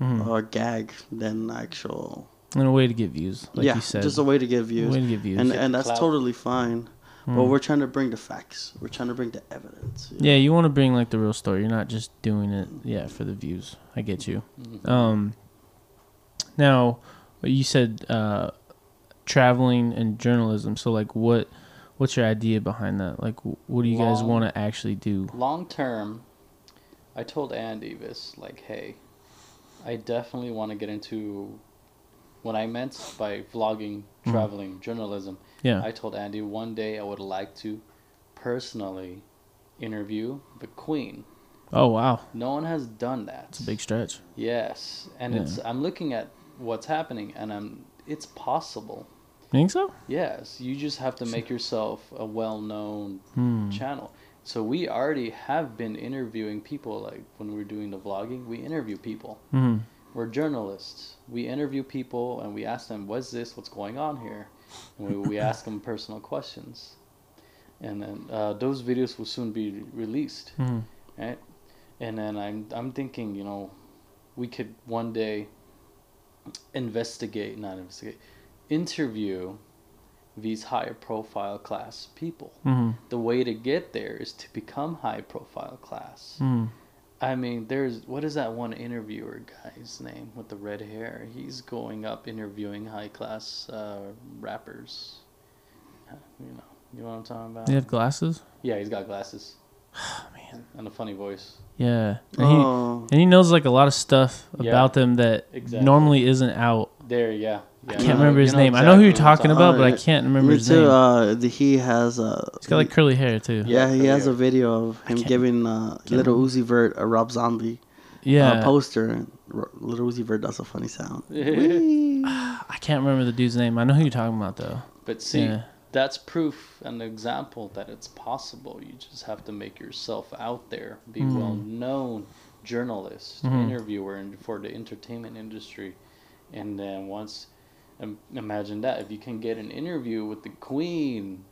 Mhm. or a gag than actual. in a way to get views, like yeah, you said. just a way to get A views, way to get views. and Get and that's clout. totally fine. But Mm. we're trying to bring the facts. We're trying to bring the evidence. yeah, you want to bring like the real story. You're not just doing it, yeah, for the views. I get you. Mhm. Um, now, you said uh, traveling and journalism. So, like, what what's your idea behind that? Like, what do you guys want to actually do? long term, I told Andy this like, hey, I definitely want to get into what I meant by vlogging, Mhm. traveling, journalism. Yeah. I told Andy one day I would like to personally interview the Queen. oh wow, No one has done that. it's a big stretch. Yes, and Yeah. it's I'm looking at what's happening, and I'm it's possible. You think so? Yes, you just have to make yourself a well-known Hmm. channel. So we already have been interviewing people. Like when we're doing the vlogging, we interview people. Hmm. We're journalists. We interview people and we ask them, "What's this? What's going on here?" We, we ask them personal questions. And then uh, those videos will soon be released, Hmm. right? And then I'm I'm thinking, you know, we could one day investigate, not investigate, interview these higher profile class people Hmm. the way to get there is to become high profile class. Hmm. I mean, there's what is that one interviewer guy's name with the red hair? He's going up interviewing high class uh, rappers. You know, you know what I'm talking about? You have glasses? Yeah, he's got glasses Oh man. and a funny voice. Yeah. And he Oh, and he knows like a lot of stuff Yeah. about them that Exactly. normally isn't out. There, yeah. Yeah. I can't Yeah, remember You his know name. I know who you're exactly what I'm talking about, but I can't remember me his too. name. Uh, the, he has uh, He's got like curly hair too. Yeah, yeah, he has a video of him giving uh, Lil Uzi Vert a Rob Zombie Yeah. uh, poster, and Lil Uzi Vert does a funny sound. I can't remember the dude's name. I know who you're talking about though. but see, yeah. that's proof and example that it's possible. You just have to make yourself out there, be Mhm. well known journalist, Mhm. interviewer, and for the entertainment industry. And then once, imagine that if you can get an interview with the Queen.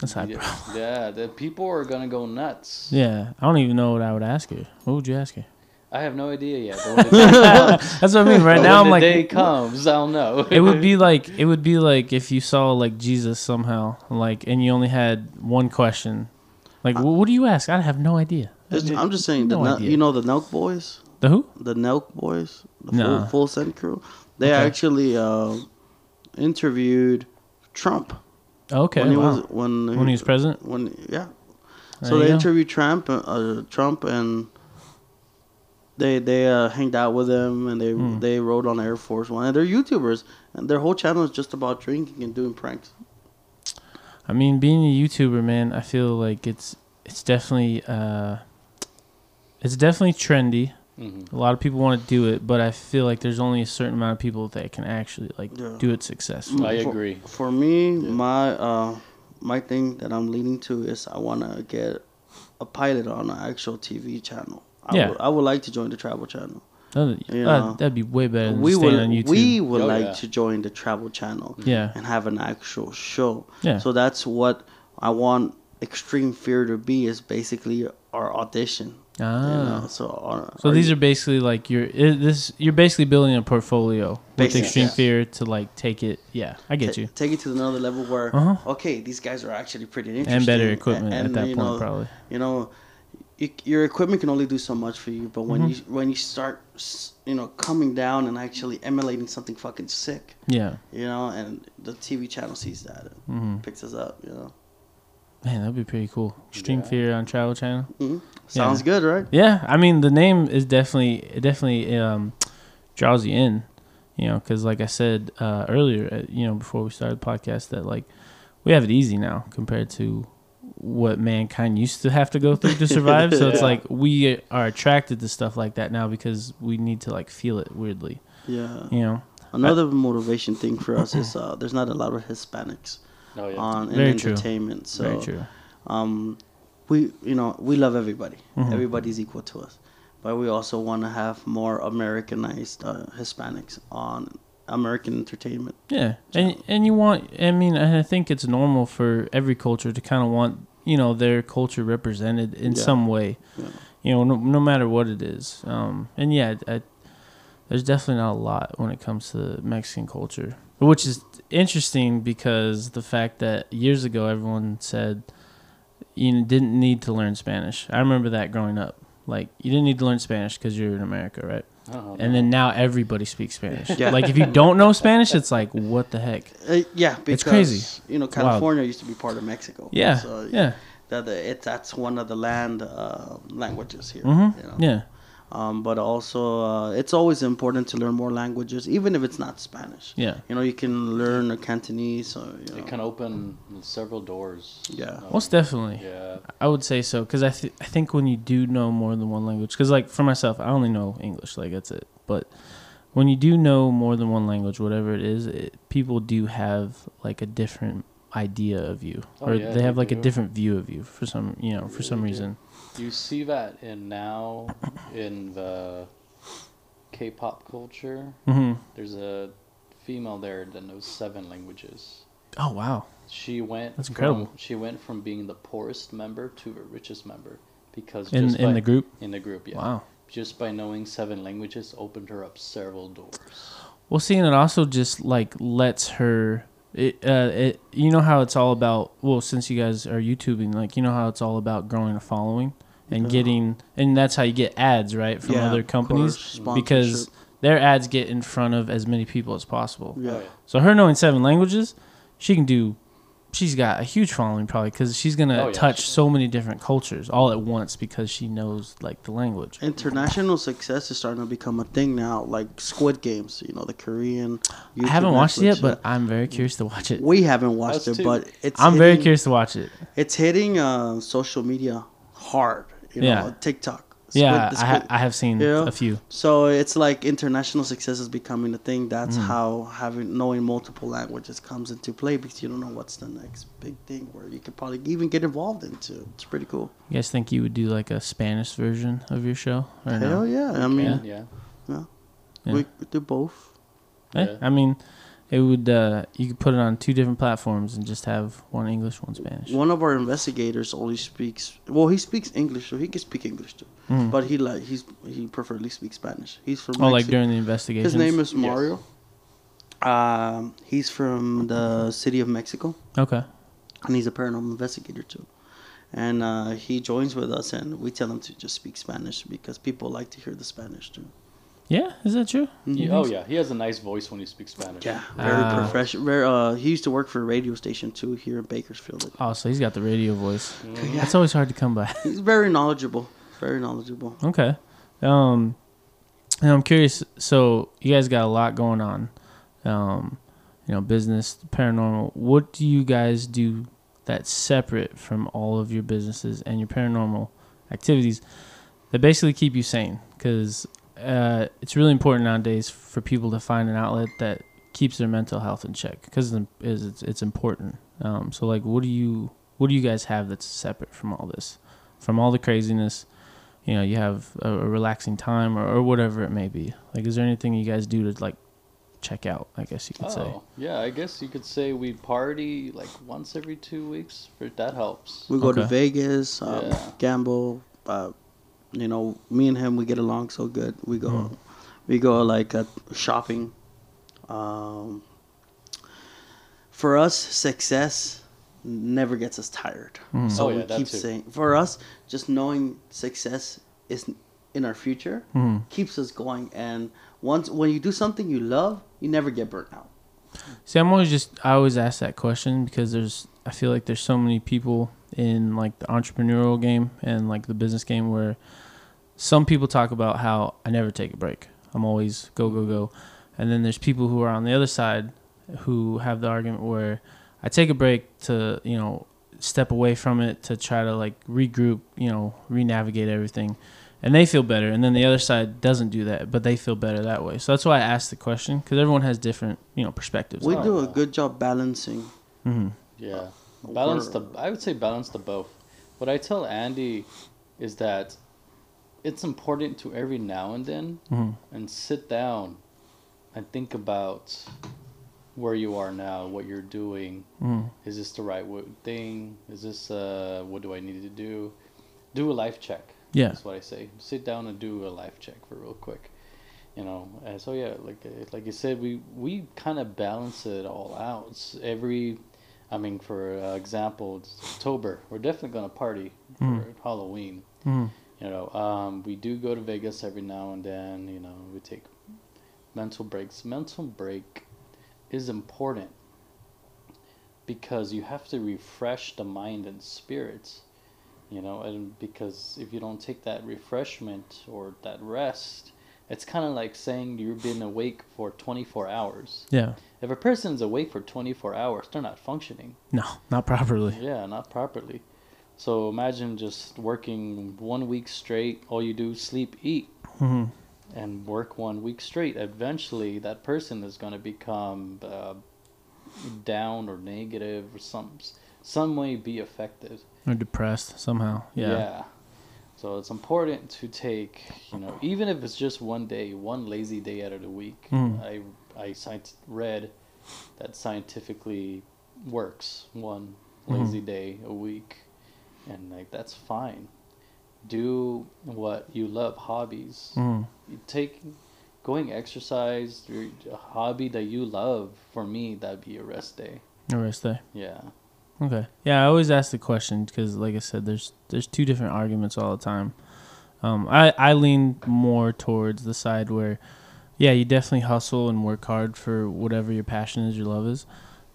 That's high yeah, pro. yeah, the people are gonna go nuts. Yeah. I don't even know what I would ask her. What would you ask her? I have no idea yet. But when the day comes, That's what I mean. Right but now, when I'm like the like, day comes, I'll know. it would be like it would be like if you saw like Jesus somehow, like, and you only had one question. Like, wh- what do you ask? I have no idea. Just- I'm just saying, the No Nel- you know the Nelk Boys, The who? the Nelk Boys, the Nah. full, full send crew. They Okay. actually uh, interviewed Trump Okay. when he wow. was when when he was president. when yeah. There So they go. interviewed Trump, uh, uh, Trump, and they they uh, hanged out with him, and they Hmm. they rode on Air Force One, and they're YouTubers, and their whole channel is just about drinking and doing pranks. I mean, being a YouTuber, man, I feel like it's it's definitely uh, it's definitely trendy. Mhm. A lot of people want to do it, but I feel like there's only a certain amount of people that can actually like Yeah. do it successfully. I agree. For me, Yeah. my uh, my thing that I'm leaning to is I want to get a pilot on an actual TV channel. I Yeah. would, I would like to join the travel channel. That'd, You uh, know, that'd be way better than we would on YouTube. we would Oh, like yeah. to join the travel channel yeah, and have an actual show. yeah. So that's what I want Extreme Fear to be is basically our audition. You ah. know? So our, So our- these are basically like you're this. You're basically building a portfolio with extreme yeah. fear to like take it. Yeah, I get ta- you. Take it to another level where Uh-huh. okay, these guys are actually pretty interesting And better equipment and, at that point, know, probably. You know, you, your equipment can only do so much for you, but when Mhm. you when you start, you know, coming down and actually emulating something fucking sick, Yeah. you know, and the TV channel sees that and hmm picks us up, you know. Man, that'd be pretty cool. Extreme Yeah. fear on Travel Channel. hmm Sounds good, right? Yeah, I mean the name is definitely it definitely um, draws you in, you know, because like I said uh, earlier, uh, you know, before we started the podcast, that like we have it easy now compared to what mankind used to have to go through to survive. so it's Yeah. like we are attracted to stuff like that now because we need to like feel it weirdly, Yeah. you know. Another motivation thing for us is uh, there's not a lot of Hispanics Oh yeah. on in Very true. entertainment, so Very true. um, we you know we love everybody. Mhm. Everybody's equal to us, but we also want to have more Americanized uh, Hispanics on American entertainment. Yeah, and and you want. I mean, I think it's normal for every culture to kind of want you know their culture represented in Yeah. some way. Yeah. You know, no, no matter what it is. Um, and yeah, I, there's definitely not a lot when it comes to Mexican culture, which is interesting because the fact that years ago everyone said you didn't need to learn Spanish. I remember that growing up. Like you didn't need to learn Spanish because you're in America, right? Oh, And then now everybody speaks Spanish. Yeah. Like if you don't know Spanish, it's like what the heck? Uh, yeah, because crazy. you know It's wild. California used to be part of Mexico. Yeah, so yeah, that it, that's one of the land uh, languages here. hmm You know? yeah, Um, but also, uh, it's always important to learn more languages, even if it's not Spanish. yeah. You know, you can learn a Cantonese. Or, you know. it can open several doors. Yeah. Um, Most definitely. Yeah. I would say so because I th- I think when you do know more than one language, because like for myself, I only know English, like that's it. But when you do know more than one language, whatever it is, it, people do have like a different idea of you, Oh, or yeah, they they have like a different view of you for some you know for some Really do. reason. You see that in now in the K-pop culture. hmm There's a female there that knows seven languages. Oh wow, She went. That's from- incredible. She went from being the poorest member to the richest member because in in by, the group. in the group, yeah. Wow. Just by knowing seven languages opened her up several doors. Well, seeing it also just like lets her. It, uh, it, you know how it's all about. Well, since you guys are YouTubing, like you know how it's all about growing a following and Yeah. getting, and that's how you get ads, right, from Yeah, other companies course, because their ads get in front of as many people as possible. Yeah. Oh. So her knowing seven languages, she can do. She's got a huge following probably because she's gonna Oh, yeah. touch so many different cultures all at once because she knows like the language. International success is starting to become a thing now, like Squid Games. You know, the Korean. I haven't watched it yet, but I'm very curious to watch it. we haven't watched Us it. too. But it's. I'm very curious to watch it. It's hitting uh, social media hard. You know, Yeah. TikTok. Squid- Yeah, the I, ha- I have seen Yeah. a few. So it's like international success is becoming a thing. That's Mm. how having knowing multiple languages comes into play because you don't know what's the next big thing where you could probably even get involved into. It's pretty cool. You guys think you would do like a Spanish version of your show? Or Hell no? yeah! I mean, Yeah. Yeah. we do both. Eh, Yeah. I mean, it would. Uh, you could put it on two different platforms and just have one English, one Spanish. One of our investigators only speaks. Well, he speaks English, so he can speak English too. Mhm. But he like he's he preferably speaks Spanish. He's from oh, like Mexico. during the investigation. His name is Yes. Mario. Um, he's from the city of Mexico. Okay. and he's a paranormal investigator too. And uh, he joins with us, and we tell him to just speak Spanish because people like to hear the Spanish too. Yeah, is that true? Mhm. He- oh yeah, he has a nice voice when he speaks Spanish. Yeah, very Ah. professional. Very. Uh, he used to work for a radio station too here in Bakersfield. Oh, so he's got the radio voice. Mhm. That's always hard to come by. He's very knowledgeable. Very knowledgeable. Okay. Um, and I'm curious. So you guys got a lot going on. Um, you know, business, paranormal. What do you guys do that's separate from all of your businesses and your paranormal activities that basically keep you sane? Because uh, it's really important nowadays for people to find an outlet that keeps their mental health in check because it's, it's important. Um, so like, what do you what do you guys have that's separate from all this, from all the craziness? you know you have a, a relaxing time or, or whatever it may be like is there anything you guys do to like check out i guess you could say Oh yeah, I guess you could say we party like once every two weeks. For that helps. We go to Vegas, um, Yeah. gamble. Uh, you know, me and him, we get along so good. We go, Mm. we go like uh, shopping. Um, for us, success never gets us tired. Mm. So Oh, yeah, we keep too. saying, for us, just knowing success is in our future Mhm. keeps us going. And once when you do something you love, you never get burnt out. see i'm always just i always ask that question because there's i feel like there's so many people in like the entrepreneurial game and like the business game where some people talk about how i never take a break i'm always go go go and then there's people who are on the other side who have the argument where i take a break to you know step away from it to try to like regroup you know re-navigate everything and they feel better and then the other side doesn't do that but they feel better that way so that's why i asked the question because everyone has different you know perspectives We do a good job balancing. it. Mhm. Yeah, balance the. I would say balance the both. What I tell Andy is that it's important to every now and then Mhm. and sit down and think about where you are now, what you're doing. Mm. Is this the right thing? Is this uh, what do I need to do? Do a life check. Yeah. That's what I say. Sit down and do a life check for real quick. You know, and so yeah, like uh, like you said, we we kind of balance it all out. It's every, I mean, for uh, example, it's October. We're definitely gonna party for Mm. Halloween. Mm. You know, um, we do go to Vegas every now and then. You know, we take mental breaks. Mental break is important because you have to refresh the mind and spirits. You know, and because if you don't take that refreshment or that rest, it's kind of like saying you've been awake for 24 hours. Yeah. If a person's awake for 24 hours, they're not functioning. No, not properly. Yeah, not properly. So imagine just working one week straight. All you do sleep, eat, hmm and work one week straight. Eventually, that person is going to become uh, down or negative or some some way be affected. Or depressed somehow. Yeah. Yeah. So it's important to take, you know, even if it's just one day, one lazy day out of the week. Mm. I I read that scientifically works one lazy day a week, and like that's fine. Do what you love, hobbies. Mm. You take going exercise, your a hobby that you love. For me, that'd be a rest day. A rest day. Yeah. Okay. Yeah, I always ask the question because, like I said, there's there's two different arguments all the time. Um, I I lean more towards the side where, yeah, you definitely hustle and work hard for whatever your passion is, your love is,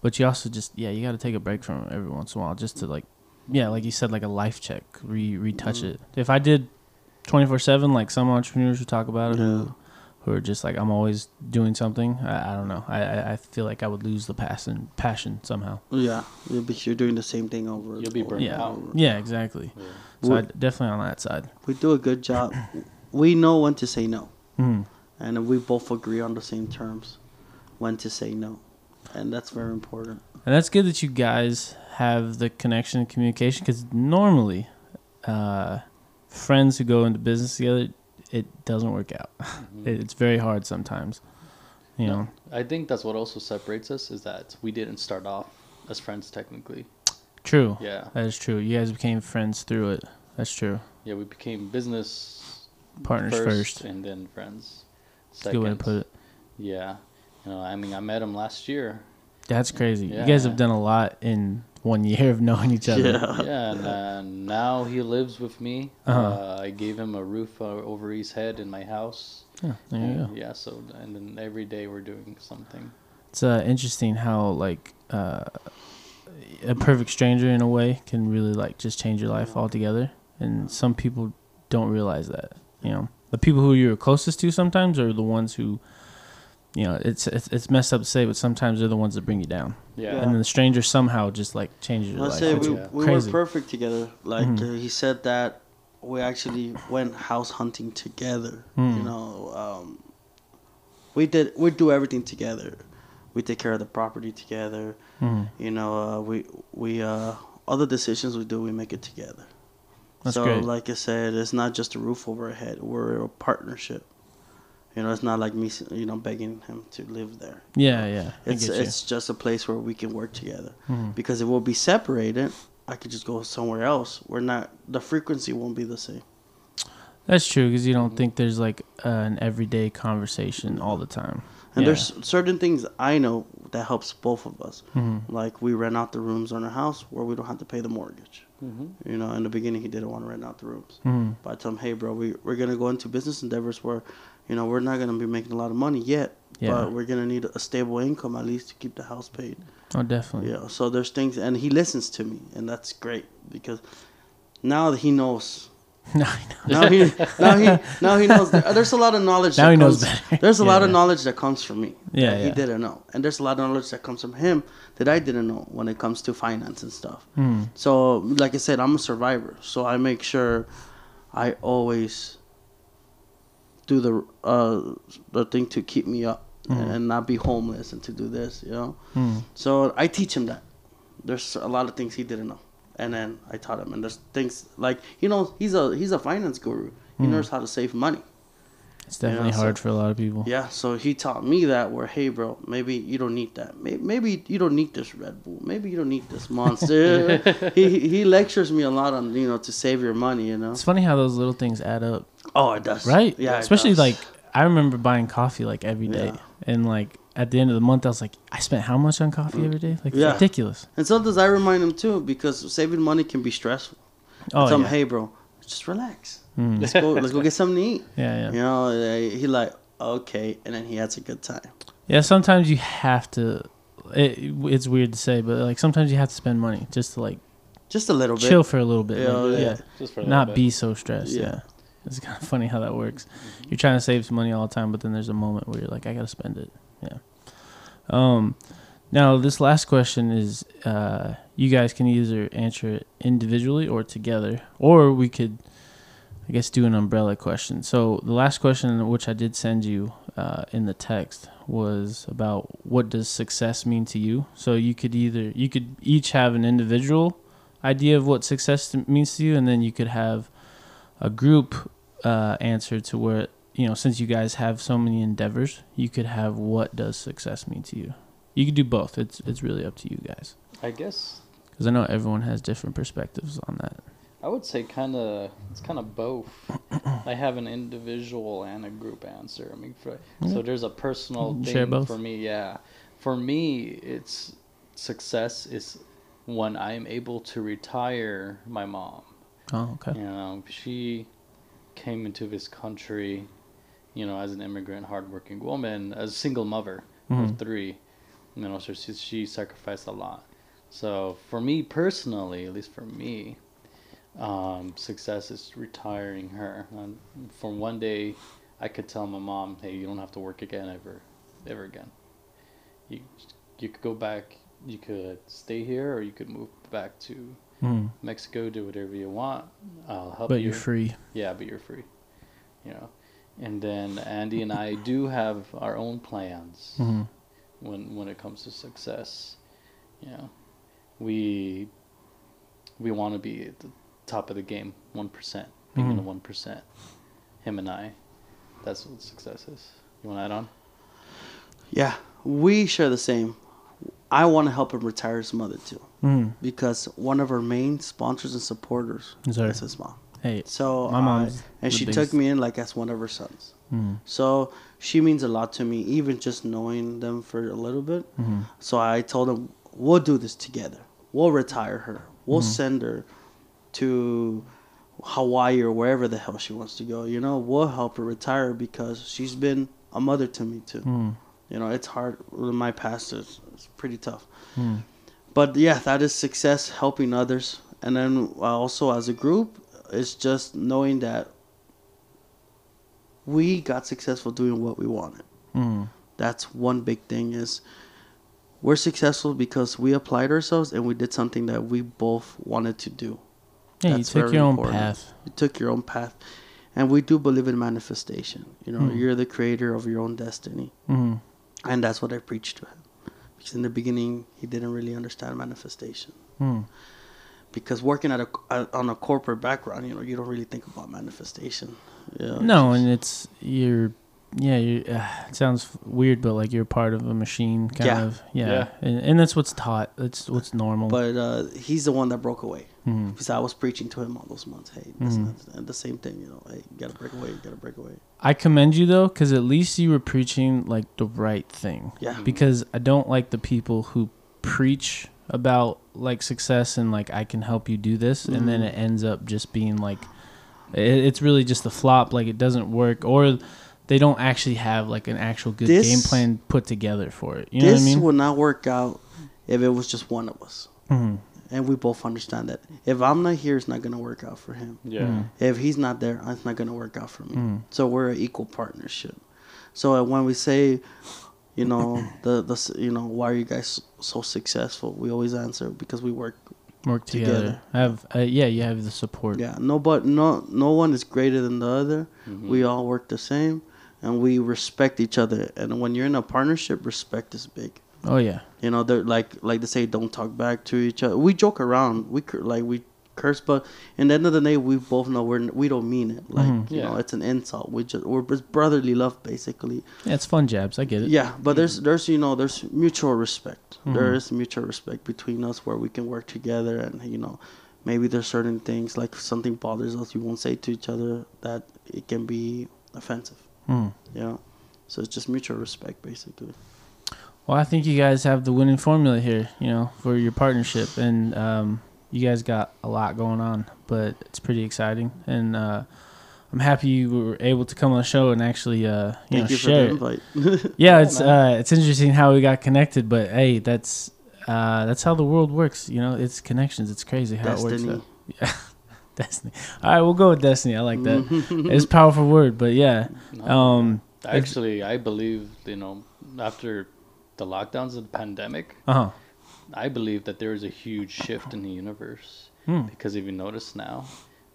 but you also just yeah, you got to take a break from it every once in a while just to like, yeah, like you said, like a life check, re retouch Mhm. it. If I did, twenty four seven, like some entrepreneurs who talk about it, Yeah. who, who are just like I'm always doing something. I, I don't know. I, I I feel like I would lose the passion passion somehow. Yeah, yeah, but you're doing the same thing over. You'll be burnt Yeah. out. Yeah, exactly. yeah. So I, We- definitely on that side. We do a good job. We know when to say no, Mm. and we both agree on the same terms when to say no, and that's very important. And that's good that you guys have the connection and communication because normally, uh, friends who go into business together, it doesn't work out. Mhm. It's very hard sometimes. You Yeah. know, I think that's what also separates us is that we didn't start off as friends technically. true. Yeah. That is true. You guys became friends through it. That's true. Yeah, we became business Partners first. and then friends. That's a good way to put it. Yeah. You know, I mean, I met him last year. That's crazy. You guys have done a lot in one year of knowing each other. Yeah. Yeah, and uh, now he lives with me. Uh-huh. Uh, I gave him a roof uh, over his head in my house. Yeah, there you And, go. Yeah, so and then every day we're doing something. It's uh, interesting how like uh, a perfect stranger in a way can really like just change your life altogether, and some people don't realize that. You know, the people who you're closest to sometimes are the ones who, you know, it's it's, it's messed up to say, but sometimes they're the ones that bring you down, Yeah. and then the stranger somehow just like changes your I life. say It's we, yeah. we crazy. were perfect together. Like Mhm. uh, he said that we actually went house hunting together. You Mm. know, um, we did we do everything together. We take care of the property together. Mhm. You know, uh, we we uh, all the decisions we do, we make it together. That's so, great. like I said, it's not just a roof over our head. We're a partnership. You know, it's not like me, you know, begging him to live there. Yeah, yeah. It's it's just a place where we can work together. Mhm. Because if we'll be separated, I could just go somewhere else. We're not. The frequency won't be the same. That's true because you don't Mhm. think there's like uh, an everyday conversation all the time. And Yeah. there's certain things I know that helps both of us. Mhm. Like we rent out the rooms on our house where we don't have to pay the mortgage. hmm You know, in the beginning he didn't want to rent out the rooms. Mhm. But I told him, hey, bro, we, we're going to go into business endeavors where, you know, we're not going to be making a lot of money yet. Yeah. But we're going to need a stable income at least to keep the house paid. Oh, definitely. Yeah. So there's things, and he listens to me, and that's great because now that he knows. No, I know. Now he, now he, now he knows. There's a lot of knowledge. Now that he knows better. There's a Yeah, lot of knowledge that comes from me. Yeah, that he didn't know, and there's a lot of knowledge that comes from him that I didn't know when it comes to finance and stuff. Mm. So, like I said, I'm a survivor, so I make sure I always do the uh, the thing to keep me up Mhm. and not be homeless and to do this, you know. Mm. So I teach him that. There's a lot of things he didn't know, and then I taught him. And there's things like you know he's a he's a finance guru. He Mm. knows how to save money. It's definitely Yeah, so- hard for a lot of people. Yeah, so he taught me that where, hey, bro, maybe you don't need that. Maybe, maybe you don't need this Red Bull. Maybe you don't need this Monster. he- he lectures me a lot on you know to save your money. You know. It's funny how those little things add up, Oh, it does. right? Yeah. it Especially does. like I remember buying coffee like every day, Yeah. and like at the end of the month, I was like, I spent how much on coffee every day? Like Yeah. ridiculous. And sometimes I remind him too because saving money can be stressful. Oh tell him, yeah. hey, bro, just relax. Mm. Let's go. let's go get something to eat. yeah, yeah. You know, uh, he like okay, and then he has a good time. Yeah, sometimes you have to. It, it's weird to say, but like sometimes you have to spend money just to like Just a little bit. chill for a little bit. Yeah, like, yeah. yeah. Just for a not little be so stressed. Yeah. It's kind of funny how that works. You're trying to save some money all the time, but then there's a moment where you're like, I gotta spend it. Yeah. Um, now this last question is, uh, you guys can either answer it individually or together, or we could, I guess, do an umbrella question. So the last question, which I did send you uh, in the text, was about what does success mean to you. So you could either you could each have an individual idea of what success means to you, and then you could have a group uh, answer to where you know since you guys have so many endeavors, you could have what does success mean to you. You could do both. It's it's really up to you guys I guess because I know everyone has different perspectives on that. I would say kind of it's kind of both. I have an individual and a group answer. I mean, for, Yeah. so there's a personal thing share both? for me. Yeah, for me, it's success is when I'm able to retire my mom. Oh, okay. You know, she came into this country, you know, as an immigrant, hardworking woman, as a single mother Mhm. of three. You know, so she, she sacrificed a lot. So for me personally, at least for me, um, success is retiring her. And for one day, I could tell my mom, "Hey, you don't have to work again ever, ever again. You you could go back. You could stay here, or you could move back to Mm. Mexico, do whatever you want. I'll help But you. you're free. Yeah, but you're free. You know. And then Andy and I do have our own plans hmm when when it comes to success. You know, we we want to be at the top of the game, one percent, being in the one percent. Him and I, that's what success is. You want to add on? Yeah, we share the same. I want to help him retire his mother too, Mm. because one of her main sponsors and supporters Is her. is his mom. Hey, So My mom's and she biggest- took me in like as one of her sons. mm. So she means a lot to me, even just knowing them for a little bit. hmm So I told him, we'll do this together. We'll retire her. We'll send her to Hawaii or wherever the hell she wants to go. You know, we'll help her retire because she's been a mother to me too. Mm. You know, it's hard. My past is it's pretty tough. Mm. But yeah, that is success, helping others. And then also as a group, it's just knowing that we got successful doing what we wanted Mm. that's one big thing is we're successful because we applied ourselves and we did something that we both wanted to do Yeah, That's you took very your own path. you took your own path and we do believe in manifestation you know Hmm. you're the creator of your own destiny Mm. And that's what i preached to him. Because in the beginning he didn't really understand manifestation. Mm. because working at a on a corporate background you know you don't really think about manifestation. Yeah No, it's and it's you're, yeah, you. Uh, it sounds weird, but like you're part of a machine, kind Yeah. of. Yeah, Yeah. And, and that's what's taught. That's what's normal. but uh, he's the one that broke away Mhm. because I was preaching to him all those months. Hey, that's Mhm. and the same thing, you know. Hey, you gotta break away. You gotta break away. I commend you though, because at least you were preaching like the right thing. Yeah, Because I don't like the people who preach about like success and like I can help you do this, and then Mhm. it ends up just being like, it, it's really just a flop. Like it doesn't work, or they don't actually have like an actual good This- game plan put together for it. You know this what I mean? would not work out if it was just one of us, Mhm. and we both understand that. If I'm not here, it's not gonna work out for him. Yeah. Mm. If he's not there, it's not gonna work out for me. Mm. So we're an equal partnership. So uh, when we say, you know, the the you know, why are you guys so successful? We always answer because we work Work together. Together. Have uh, yeah, you have the support. Yeah, no, but no, no one is greater than the other. Mhm. We all work the same, and we respect each other. And when you're in a partnership, respect is big. Oh yeah. You know, they're like like they say, don't talk back to each other. We joke around. We cr- like we curse, but in the end of the day, we both know we're we don't mean it. Like Mhm. you Yeah. know, it's an insult. We just we're it's brotherly love, basically. Yeah, it's fun jabs. I get it. Yeah, but there's there's you know there's mutual respect. There Mhm. is mutual respect between us where we can work together, and you know, maybe there's certain things like if something bothers us, you won't say to each other that it can be offensive. Mm. Know, so it's just mutual respect, basically. Well, I think you guys have the winning formula here, you know, for your partnership, and um, you guys got a lot going on, but it's pretty exciting, and uh, I'm happy you were able to come on the show and actually, uh, you Thank know, you for share. the it. invite. Yeah, it's uh, it's interesting how we got connected, but hey, that's uh, that's how the world works. You know, it's connections. It's crazy how it works. Out. Destiny. All right, we'll go with destiny. I like that. it's a powerful word, but yeah. No, Um, Actually, I believe you know after the lockdowns of the pandemic, uh huh. I believe that there is a huge shift in the universe Hmm. because if you notice now,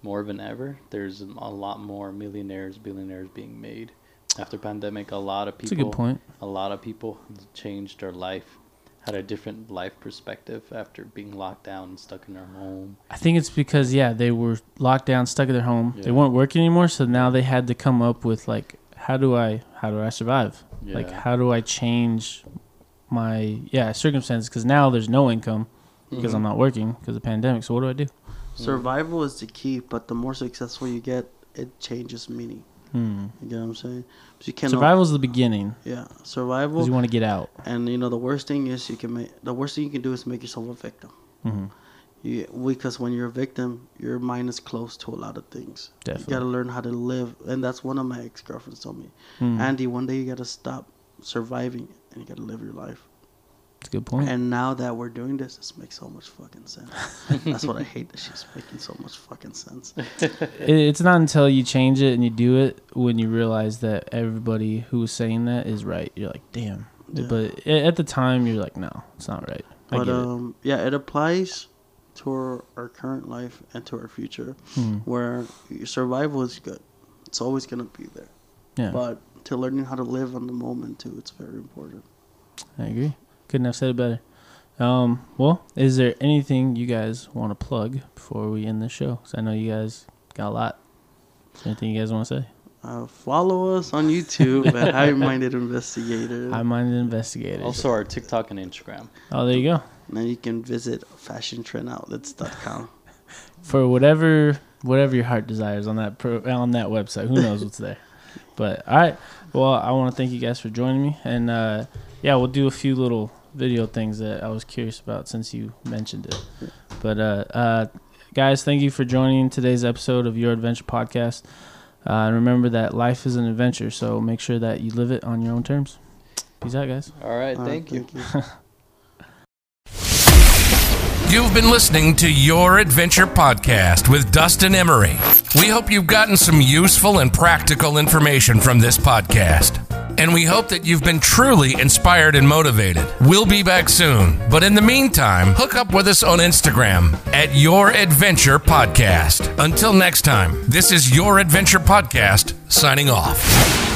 more than ever, there's a lot more millionaires, billionaires being made. After pandemic, a lot of That's a people, good point. a lot of people changed their life, had a different life perspective after being locked down and stuck in their home. I think it's because yeah, they were locked down, stuck in their home. They weren't working anymore, so now they had to come up with like, how do I, how do I survive? Like, how do I change my yeah circumstances? Because now there's no income because Mm-hmm. I'm not working because of the pandemic. So what do I do? Survival is the key, but the more successful you get, it changes meaning. Hmm. You get what I'm saying? So you cannot. Survival's the beginning Yeah, because survival. you want to get out. And you know the worst thing is you can make the worst thing you can do is make yourself a victim. hmm You, because when you're a victim, your mind is closed to a lot of things. You gotta learn how to live, and that's one of my ex girlfriends told me. Hmm. Andy, one day you gotta stop surviving and you gotta live your life. That's a good point. And now that we're doing this, this makes so much fucking sense. that's what I hate that she's making so much fucking sense. it's not until you change it and you do it when you realize that everybody who was saying that is right. You're like, damn. Yeah. But at the time, you're like, no, it's not right. I But um, yeah, it applies to our, our current life and to our future. Hmm. where survival is good. It's always gonna be there. Yeah, But to learning how to live on the moment too, it's very important. I agree. Couldn't have said it better. Um, well, is there anything you guys want to plug before we end the show? Because I know you guys got a lot. Is there anything you guys want to say? Uh, follow us on YouTube at High Minded Investigator. High minded Investigator. Also, our TikTok and Instagram. oh, there you go. and then you can visit fashiontrendoutlet.com. For whatever whatever your heart desires on that pro, on that website. Who knows what's there? But all right. Well, I want to thank you guys for joining me, and uh, yeah, we'll do a few little video things that I was curious about since you mentioned it. But uh, uh, guys, thank you for joining today's episode of Your Adventure Podcast. Uh, and remember that life is an adventure, so make sure that you live it on your own terms. Peace out, guys. All right, All right, thank you. You've been listening to Your Adventure Podcast with Dustin Emery. We hope you've gotten some useful and practical information from this podcast. And we hope that you've been truly inspired and motivated. We'll be back soon. But in the meantime, hook up with us on Instagram at Your Adventure Podcast. Until next time, this is Your Adventure Podcast signing off.